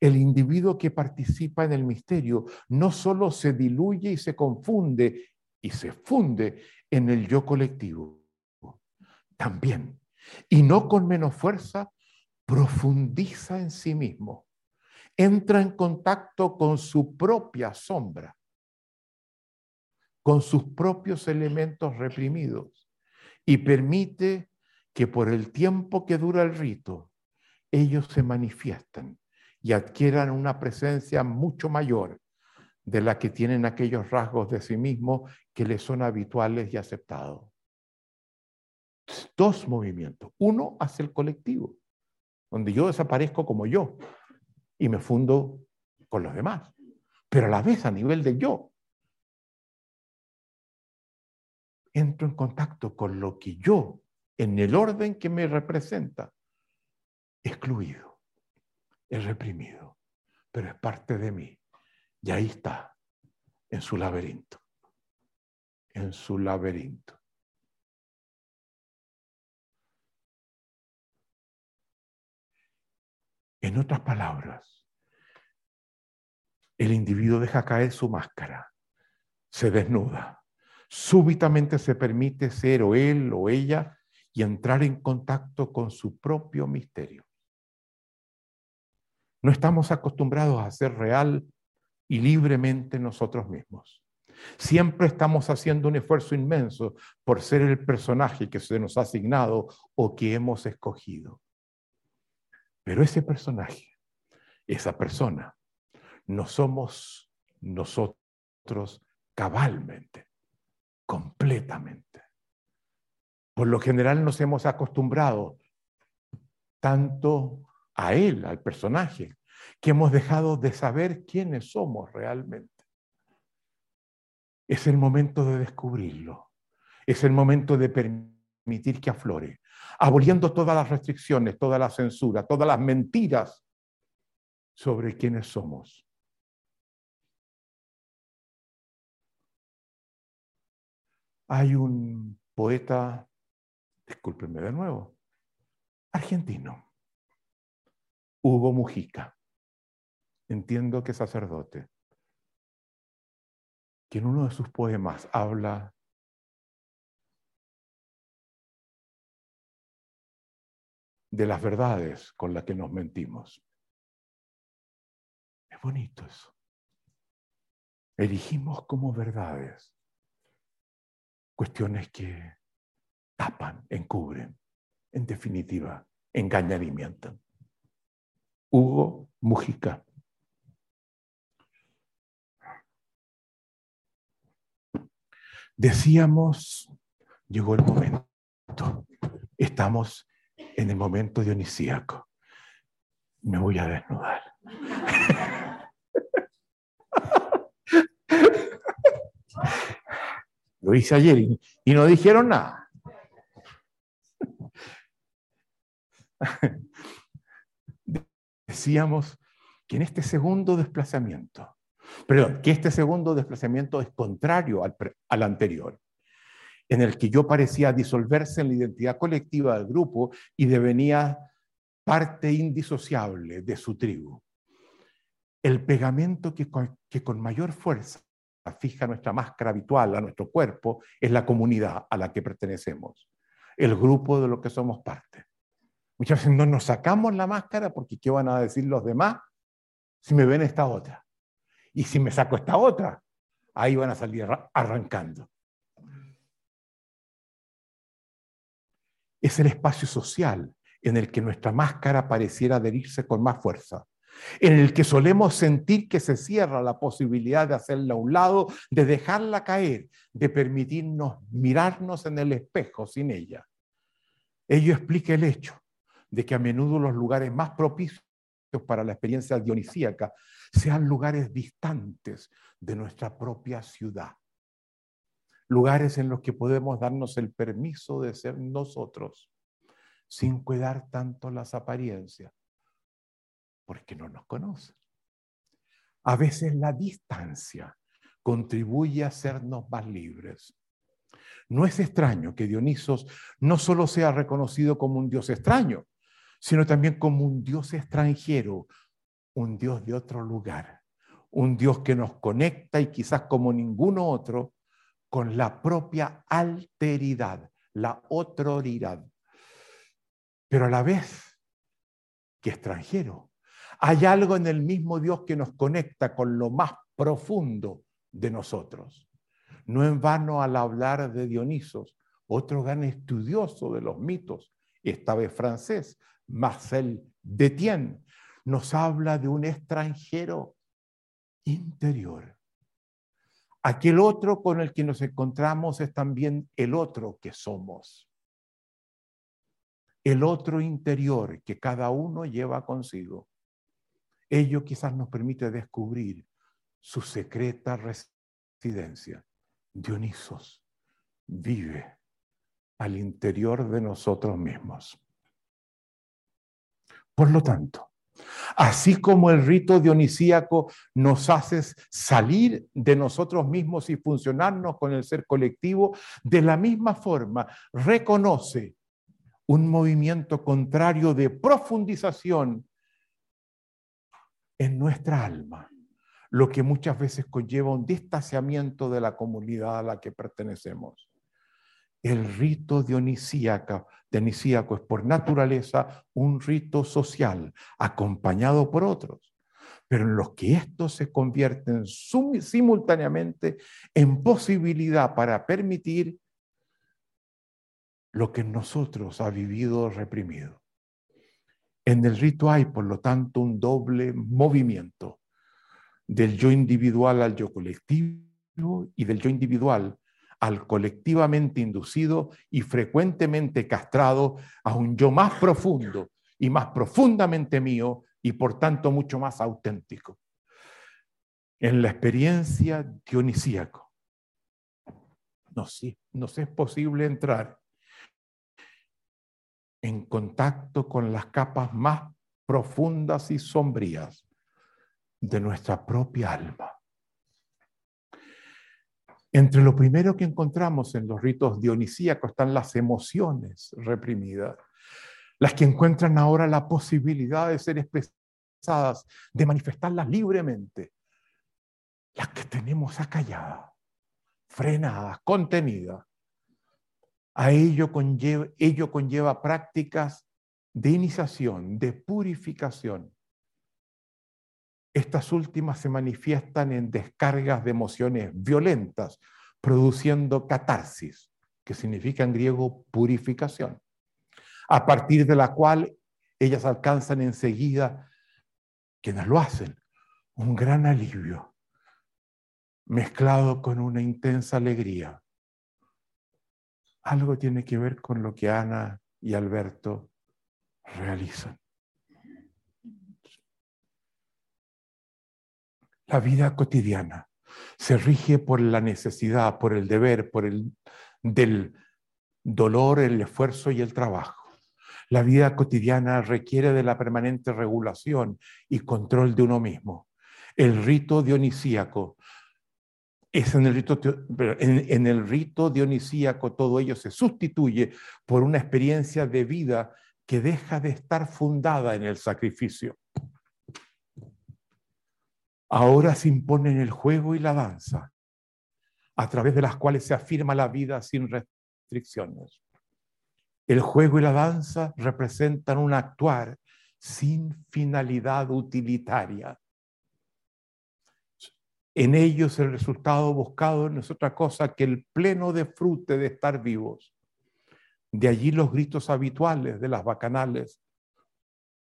El individuo que participa en el misterio no solo se diluye y se confunde y se funde en el yo colectivo, también, y no con menos fuerza, profundiza en sí mismo, entra en contacto con su propia sombra con sus propios elementos reprimidos y permite que por el tiempo que dura el rito, ellos se manifiesten y adquieran una presencia mucho mayor de la que tienen aquellos rasgos de sí mismos que les son habituales y aceptados. Dos movimientos. Uno hacia el colectivo, donde yo desaparezco como yo y me fundo con los demás, pero a la vez a nivel de yo, entro en contacto con lo que yo, en el orden que me representa, excluido, es reprimido, pero es parte de mí. Y ahí está, en su laberinto, en su laberinto. En otras palabras, el individuo deja caer su máscara, se desnuda súbitamente se permite ser o él o ella y entrar en contacto con su propio misterio. No estamos acostumbrados a ser real y libremente nosotros mismos. Siempre estamos haciendo un esfuerzo inmenso por ser el personaje que se nos ha asignado o que hemos escogido. Pero ese personaje, esa persona, no somos nosotros cabalmente, completamente. Por lo general nos hemos acostumbrado tanto a él, al personaje, que hemos dejado de saber quiénes somos realmente. Es el momento de descubrirlo. Es el momento de permitir que aflore, aboliendo todas las restricciones, toda la censura, todas las mentiras sobre quiénes somos. Hay un poeta, discúlpenme de nuevo, argentino, Hugo Mujica, entiendo que sacerdote, que en uno de sus poemas habla de las verdades con las que nos mentimos. Es bonito eso. Elegimos como verdades cuestiones que tapan, encubren, en definitiva, engañan y mienten. Hugo Mujica. Decíamos, llegó el momento, estamos en el momento dionisíaco. Me voy a desnudar. Lo hice ayer y, y no dijeron nada. Decíamos que en este segundo desplazamiento Perdón, que este segundo desplazamiento es contrario al, anterior, en el que yo parecía disolverse en la identidad colectiva del grupo y devenía parte indisociable de su tribu. El pegamento que que con mayor fuerza fija nuestra máscara habitual a nuestro cuerpo es la comunidad a la que pertenecemos, el grupo de lo que somos parte. Muchas veces no nos sacamos la máscara porque ¿qué van a decir los demás si me ven esta otra? Y si me saco esta otra, ahí van a salir arrancando. Es el espacio social en el que nuestra máscara pareciera adherirse con más fuerza, en el que solemos sentir que se cierra la posibilidad de hacerla a un lado, de dejarla caer, de permitirnos mirarnos en el espejo sin ella. Ello explica el hecho de que a menudo los lugares más propicios para la experiencia dionisíaca sean lugares distantes de nuestra propia ciudad. Lugares en los que podemos darnos el permiso de ser nosotros sin cuidar tanto las apariencias, porque no nos conocen. A veces la distancia contribuye a hacernos más libres. No es extraño que Dionisos no solo sea reconocido como un dios extraño, sino también como un Dios extranjero, un Dios de otro lugar, un Dios que nos conecta y quizás como ninguno otro con la propia alteridad, la otroridad, pero a la vez que extranjero. Hay algo en el mismo Dios que nos conecta con lo más profundo de nosotros. No en vano al hablar de Dionisos, otro gran estudioso de los mitos, esta vez francés, Marcel Detienne, nos habla de un extranjero interior. Aquel otro con el que nos encontramos es también el otro que somos. El otro interior que cada uno lleva consigo. Ello quizás nos permite descubrir su secreta residencia. Dionisos vive al interior de nosotros mismos. Por lo tanto, así como el rito dionisíaco nos hace salir de nosotros mismos y funcionarnos con el ser colectivo, de la misma forma reconoce un movimiento contrario de profundización en nuestra alma, lo que muchas veces conlleva un distanciamiento de la comunidad a la que pertenecemos. El rito dionisíaco, dionisíaco es por naturaleza un rito social, acompañado por otros, pero en los que estos se convierten simultáneamente en posibilidad para permitir lo que en nosotros ha vivido reprimido. En el rito hay, por lo tanto, un doble movimiento del yo individual al yo colectivo y del yo individual al colectivamente inducido y frecuentemente castrado a un yo más profundo y más profundamente mío y por tanto mucho más auténtico. En la experiencia dionisíaco nos, nos es posible entrar en contacto con las capas más profundas y sombrías de nuestra propia alma. Entre lo primero que encontramos en los ritos dionisíacos están las emociones reprimidas, las que encuentran ahora la posibilidad de ser expresadas, de manifestarlas libremente, las que tenemos acalladas, frenadas, contenidas. A ello conlleva, ello conlleva prácticas de iniciación, de purificación. Estas últimas se manifiestan en descargas de emociones violentas, produciendo catarsis, que significa en griego purificación, a partir de la cual ellas alcanzan enseguida, quienes lo hacen, un gran alivio, mezclado con una intensa alegría algo tiene que ver con lo que Ana y Alberto realizan. La vida cotidiana se rige por la necesidad, por el deber, por el del dolor, el esfuerzo y el trabajo. La vida cotidiana requiere de la permanente regulación y control de uno mismo. El rito dionisíaco es en el, rito, en, el rito dionisíaco todo ello se sustituye por una experiencia de vida que deja de estar fundada en el sacrificio. Ahora se imponen el juego y la danza, a través de las cuales se afirma la vida sin restricciones. El juego y la danza representan un actuar sin finalidad utilitaria, en ellos el resultado buscado no es otra cosa que el pleno disfrute de estar vivos. De allí los gritos habituales de las bacanales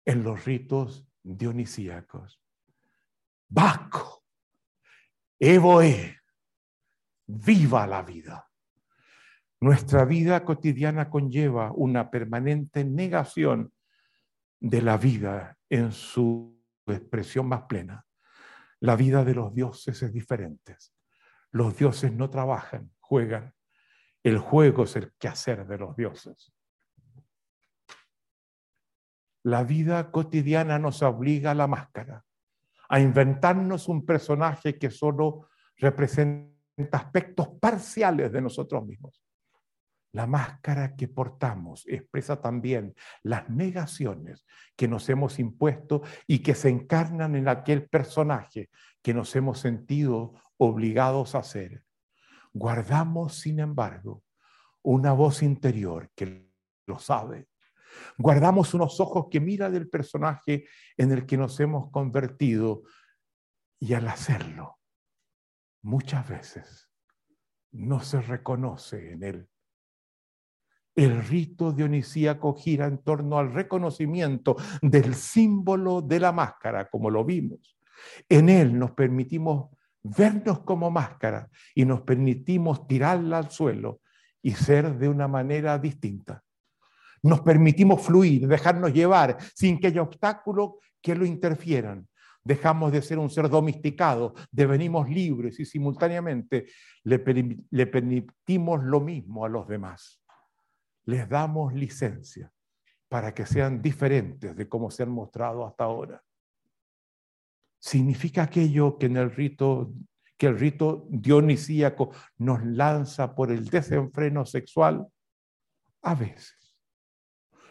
en los ritos dionisíacos. Baco, Evoe, viva la vida. Nuestra vida cotidiana conlleva una permanente negación de la vida en su expresión más plena. La vida de los dioses es diferente. Los dioses no trabajan, juegan. El juego es el quehacer de los dioses. La vida cotidiana nos obliga a la máscara, a inventarnos un personaje que solo representa aspectos parciales de nosotros mismos. La máscara que portamos expresa también las negaciones que nos hemos impuesto y que se encarnan en aquel personaje que nos hemos sentido obligados a ser. Guardamos, sin embargo, una voz interior que lo sabe. Guardamos unos ojos que mira del personaje en el que nos hemos convertido y al hacerlo, muchas veces no se reconoce en él el rito dionisíaco gira en torno al reconocimiento del símbolo de la máscara, como lo vimos. En él nos permitimos vernos como máscara y nos permitimos tirarla al suelo y ser de una manera distinta. Nos permitimos fluir, dejarnos llevar sin que haya obstáculos que lo interfieran. Dejamos de ser un ser domesticado, devenimos libres y simultáneamente le, permitimos lo mismo a los demás les damos licencia para que sean diferentes de cómo se han mostrado hasta ahora. Significa aquello que en el rito que el rito dionisíaco nos lanza por el desenfreno sexual a veces,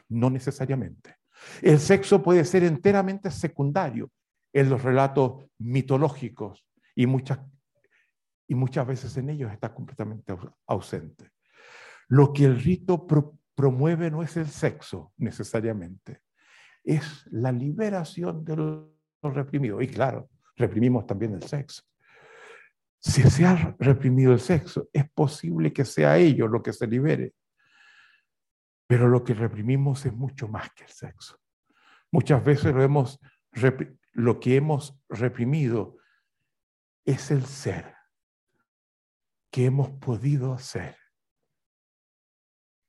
no necesariamente. El sexo puede ser enteramente secundario en los relatos mitológicos y muchas, y muchas veces en ellos está completamente ausente. Lo que el rito promueve no es el sexo necesariamente, es la liberación de lo reprimido. Y claro, reprimimos también el sexo. Si se ha reprimido el sexo, es posible que sea ello lo que se libere. Pero lo que reprimimos es mucho más que el sexo. Muchas veces lo, hemos, lo que hemos reprimido es el ser que hemos podido ser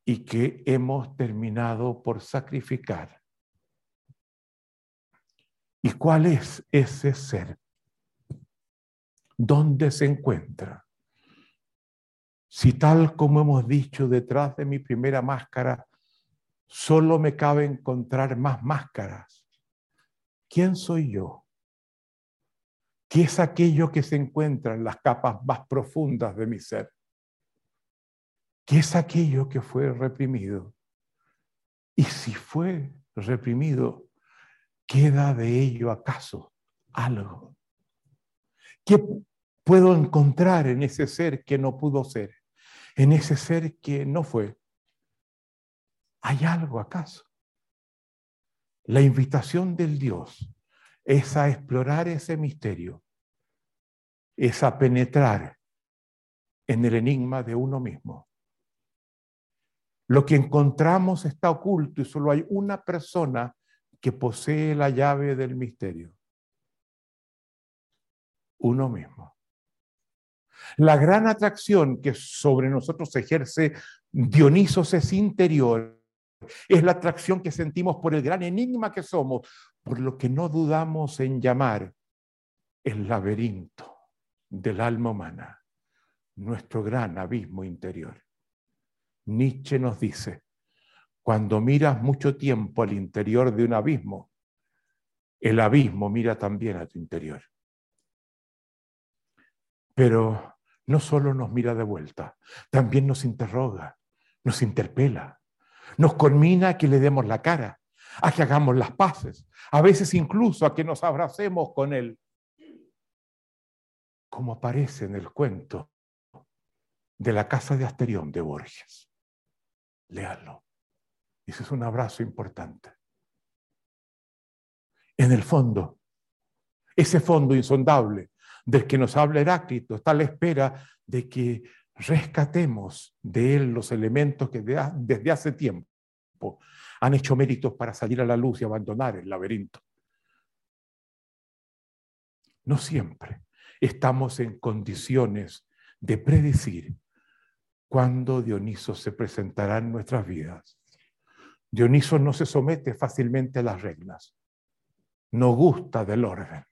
y que hemos terminado por sacrificar. ¿Y cuál es ese ser? ¿Dónde se encuentra? Si tal como hemos dicho, detrás de mi primera máscara solo me cabe encontrar más máscaras, ¿quién soy yo? ¿Qué es aquello que se encuentra en las capas más profundas de mi ser? ¿Qué es aquello que fue reprimido? Y si fue reprimido, ¿queda de ello acaso algo? ¿Qué puedo encontrar en ese ser que no pudo ser? En ese ser que no fue. ¿Hay algo acaso? La invitación del Dios es a explorar ese misterio, es a penetrar en el enigma de uno mismo. Lo que encontramos está oculto y solo hay una persona que posee la llave del misterio. Uno mismo. La gran atracción que sobre nosotros ejerce Dionisos es interior. Es la atracción que sentimos por el gran enigma que somos, por lo que no dudamos en llamar el laberinto del alma humana, nuestro gran abismo interior. Nietzsche nos dice, cuando miras mucho tiempo al interior de un abismo, el abismo mira también a tu interior. Pero no solo nos mira de vuelta, también nos interroga, nos interpela, nos conmina a que le demos la cara, a que hagamos las paces, a veces incluso a que nos abracemos con él, como aparece en el cuento de la casa de Asterión de Borges. Léalo. Ese es un abrazo importante. En el fondo, ese fondo insondable del que nos habla Heráclito está a la espera de que rescatemos de él los elementos que desde hace tiempo han hecho méritos para salir a la luz y abandonar el laberinto. No siempre estamos en condiciones de predecir cuándo Dioniso se presentará en nuestras vidas. Dioniso no se somete fácilmente a las reglas, no gusta del orden,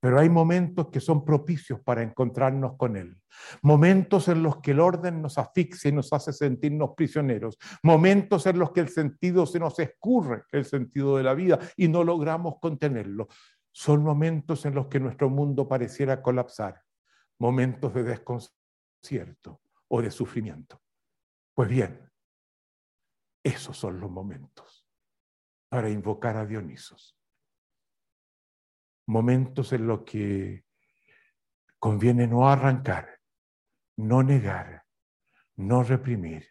pero hay momentos que son propicios para encontrarnos con Él. Momentos en los que el orden nos asfixia y nos hace sentirnos prisioneros. Momentos en los que el sentido se nos escurre, el sentido de la vida, y no logramos contenerlo. Son momentos en los que nuestro mundo pareciera colapsar. Momentos de desconcierto o de sufrimiento. Pues bien, esos son los momentos para invocar a Dionisos. Momentos en los que conviene no arrancar, no negar, no reprimir,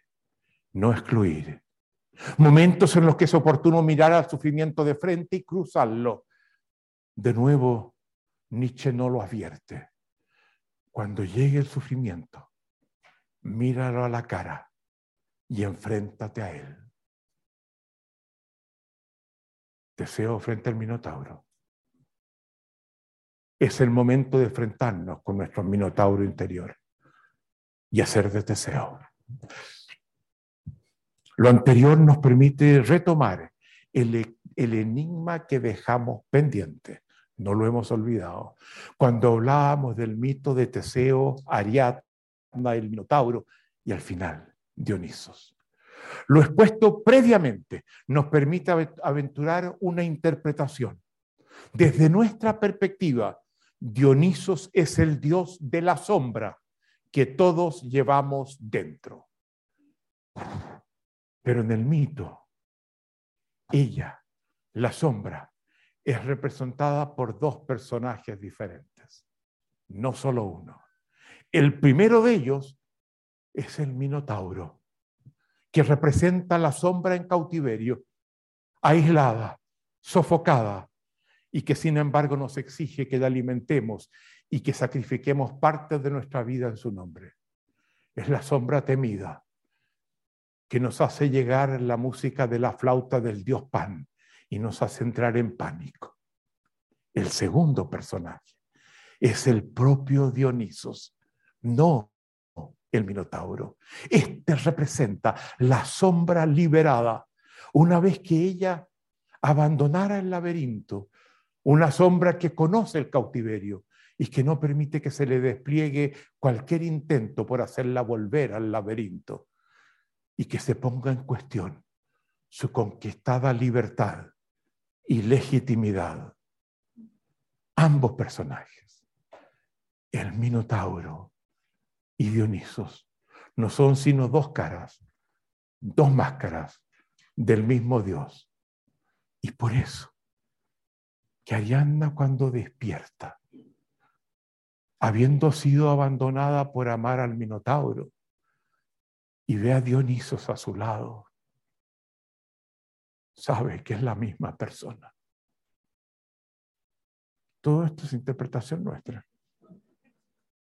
no excluir. Momentos en los que es oportuno mirar al sufrimiento de frente y cruzarlo. De nuevo, Nietzsche no lo advierte. Cuando llegue el sufrimiento, míralo a la cara y enfréntate a él. Deseo frente al Minotauro. Es el momento de enfrentarnos con nuestro Minotauro interior y hacer de Teseo. Lo anterior nos permite retomar el, el enigma que dejamos pendiente. No lo hemos olvidado. Cuando hablábamos del mito de Teseo, Ariadna, el Minotauro y al final Dionisos. Lo expuesto previamente nos permite aventurar una interpretación. Desde nuestra perspectiva, Dionisos es el dios de la sombra que todos llevamos dentro. Pero en el mito, ella, la sombra, es representada por dos personajes diferentes, no solo uno. El primero de ellos es el Minotauro, que representa la sombra en cautiverio, aislada, sofocada, y que sin embargo nos exige que la alimentemos y que sacrifiquemos parte de nuestra vida en su nombre. Es la sombra temida que nos hace llegar la música de la flauta del dios Pan y nos hace entrar en pánico. El segundo personaje es el propio Dionisos, no el Minotauro. Este representa la sombra liberada una vez que ella abandonara el laberinto, una sombra que conoce el cautiverio y que no permite que se le despliegue cualquier intento por hacerla volver al laberinto y que se ponga en cuestión su conquistada libertad y legitimidad. Ambos personajes, el Minotauro y Dionisos, no son sino dos caras, dos máscaras del mismo Dios. Y por eso, que Arianna cuando despierta, habiendo sido abandonada por amar al Minotauro, y ve a Dionisos a su lado, sabe que es la misma persona. Todo esto es interpretación nuestra.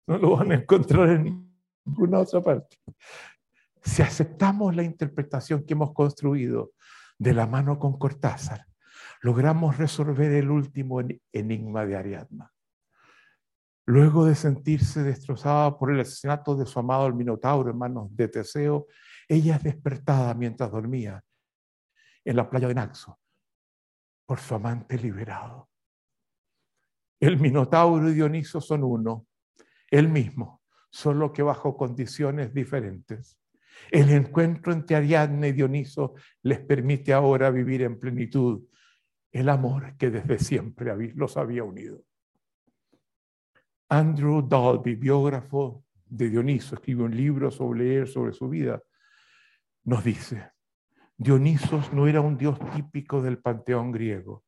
No lo van a encontrar en ninguna otra parte. Si aceptamos la interpretación que hemos construido de la mano con Cortázar, logramos resolver el último enigma de Ariadna. Luego de sentirse destrozada por el asesinato de su amado el Minotauro en manos de Teseo, ella es despertada mientras dormía en la playa de Naxo por su amante liberado. El Minotauro y Dioniso son uno, el mismo, solo que bajo condiciones diferentes. El encuentro entre Ariadna y Dioniso les permite ahora vivir en plenitud el amor que desde siempre los había unido. Andrew Dalby, biógrafo de Dioniso, escribe un libro sobre él, sobre su vida, nos dice, Dionisos no era un dios típico del panteón griego.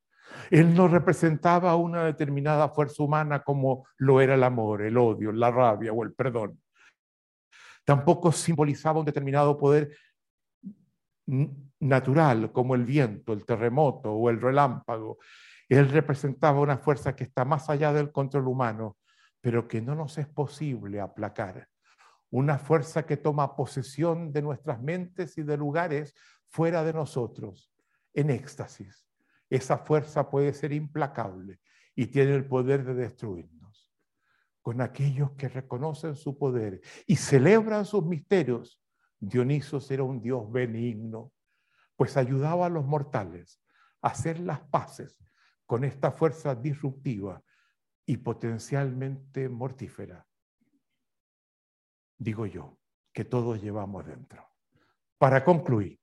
Él no representaba una determinada fuerza humana como lo era el amor, el odio, la rabia o el perdón. Tampoco simbolizaba un determinado poder natural como el viento, el terremoto o el relámpago. Él representaba una fuerza que está más allá del control humano pero que no nos es posible aplacar. Una fuerza que toma posesión de nuestras mentes y de lugares fuera de nosotros, en éxtasis. Esa fuerza puede ser implacable y tiene el poder de destruirnos. Con aquellos que reconocen su poder y celebran sus misterios, Dionisos era un dios benigno, pues ayudaba a los mortales a hacer las paces con esta fuerza disruptiva y potencialmente mortífera, digo yo, que todos llevamos dentro. Para concluir,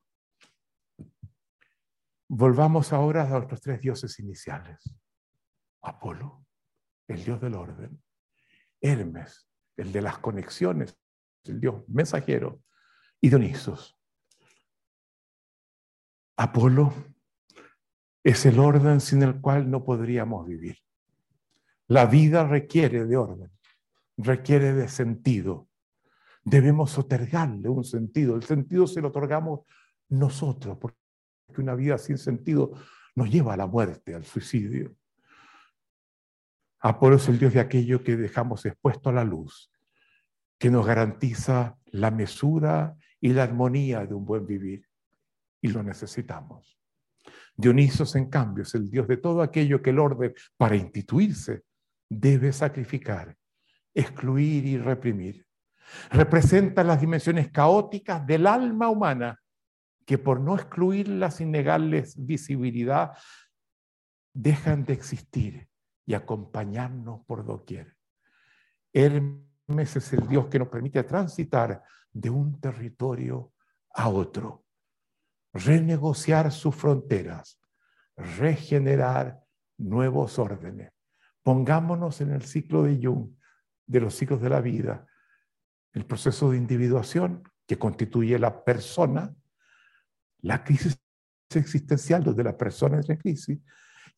volvamos ahora a nuestros tres dioses iniciales. Apolo, el dios del orden. Hermes, el de las conexiones, el dios mensajero. Y Dionisos. Apolo es el orden sin el cual no podríamos vivir. La vida requiere de orden, requiere de sentido. Debemos otorgarle un sentido. El sentido se lo otorgamos nosotros, porque una vida sin sentido nos lleva a la muerte, al suicidio. Apolo es el Dios de aquello que dejamos expuesto a la luz, que nos garantiza la mesura y la armonía de un buen vivir. Y lo necesitamos. Dionisos, en cambio, es el Dios de todo aquello que el orden, para instituirse, debe sacrificar, excluir y reprimir. Representa las dimensiones caóticas del alma humana que por no excluirlas sin negarles visibilidad, dejan de existir y acompañarnos por doquier. Hermes es el Dios que nos permite transitar de un territorio a otro, renegociar sus fronteras, regenerar nuevos órdenes. Pongámonos en el ciclo de Jung, de los ciclos de la vida, el proceso de individuación que constituye la persona, la crisis existencial donde la persona es en crisis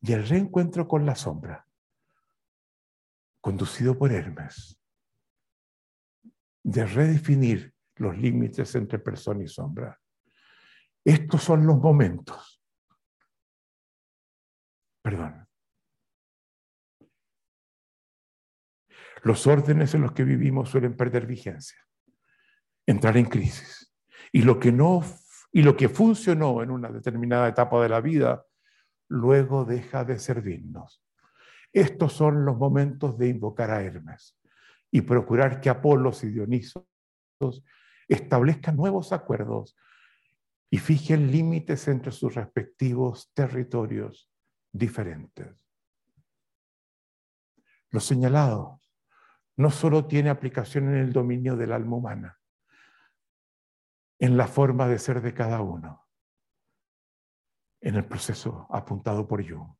y el reencuentro con la sombra, conducido por Hermes, de redefinir los límites entre persona y sombra. Estos son los momentos. Perdón. Los órdenes en los que vivimos suelen perder vigencia, entrar en crisis. Y lo que no y lo que funcionó en una determinada etapa de la vida luego deja de servirnos. Estos son los momentos de invocar a Hermes y procurar que Apolos y Dionisos establezcan nuevos acuerdos y fijen límites entre sus respectivos territorios diferentes. Lo señalado no solo tiene aplicación en el dominio del alma humana, en la forma de ser de cada uno, en el proceso apuntado por Jung.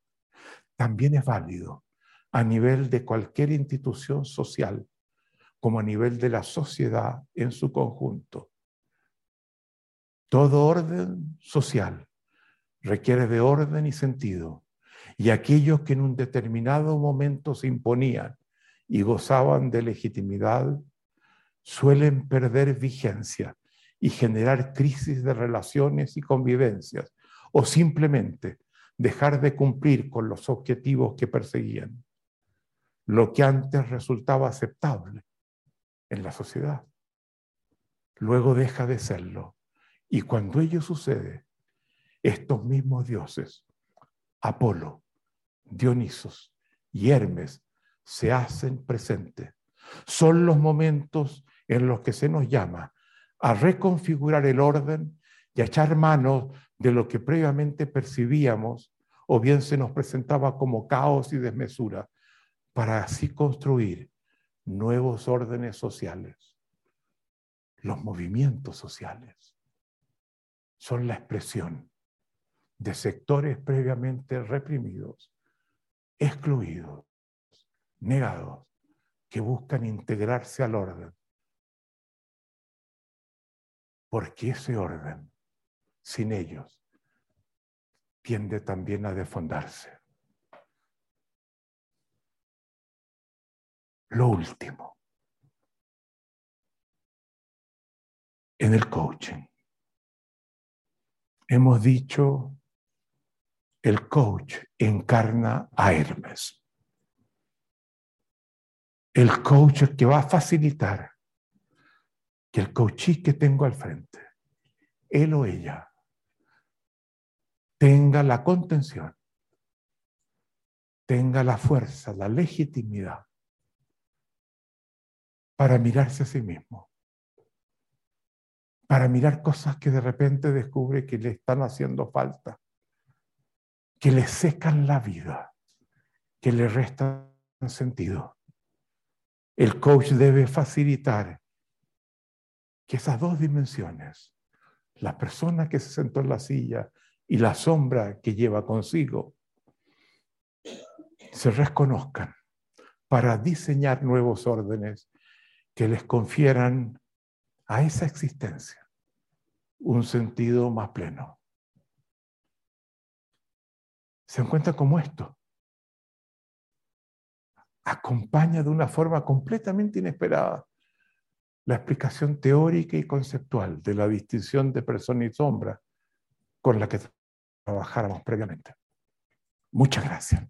También es válido a nivel de cualquier institución social, como a nivel de la sociedad en su conjunto. Todo orden social requiere de orden y sentido, y aquellos que en un determinado momento se imponían y gozaban de legitimidad, suelen perder vigencia y generar crisis de relaciones y convivencias, o simplemente dejar de cumplir con los objetivos que perseguían, lo que antes resultaba aceptable en la sociedad. Luego deja de serlo. Y cuando ello sucede, estos mismos dioses, Apolo, Dionisos y Hermes, se hacen presentes. Son los momentos en los que se nos llama a reconfigurar el orden y a echar mano de lo que previamente percibíamos o bien se nos presentaba como caos y desmesura, para así construir nuevos órdenes sociales. Los movimientos sociales son la expresión de sectores previamente reprimidos, excluidos, negados, que buscan integrarse al orden. Porque ese orden, sin ellos, tiende también a defondarse. Lo último, en el coaching, hemos dicho, el coach encarna a Hermes. El coach que va a facilitar que el coachí que tengo al frente, él o ella, tenga la contención, tenga la fuerza, la legitimidad para mirarse a sí mismo, para mirar cosas que de repente descubre que le están haciendo falta, que le secan la vida, que le restan sentido. El coach debe facilitar que esas dos dimensiones, la persona que se sentó en la silla y la sombra que lleva consigo, se reconozcan para diseñar nuevos órdenes que les confieran a esa existencia un sentido más pleno. Se encuentra como esto acompaña de una forma completamente inesperada la explicación teórica y conceptual de la distinción de persona y sombra con la que trabajáramos previamente. Muchas gracias.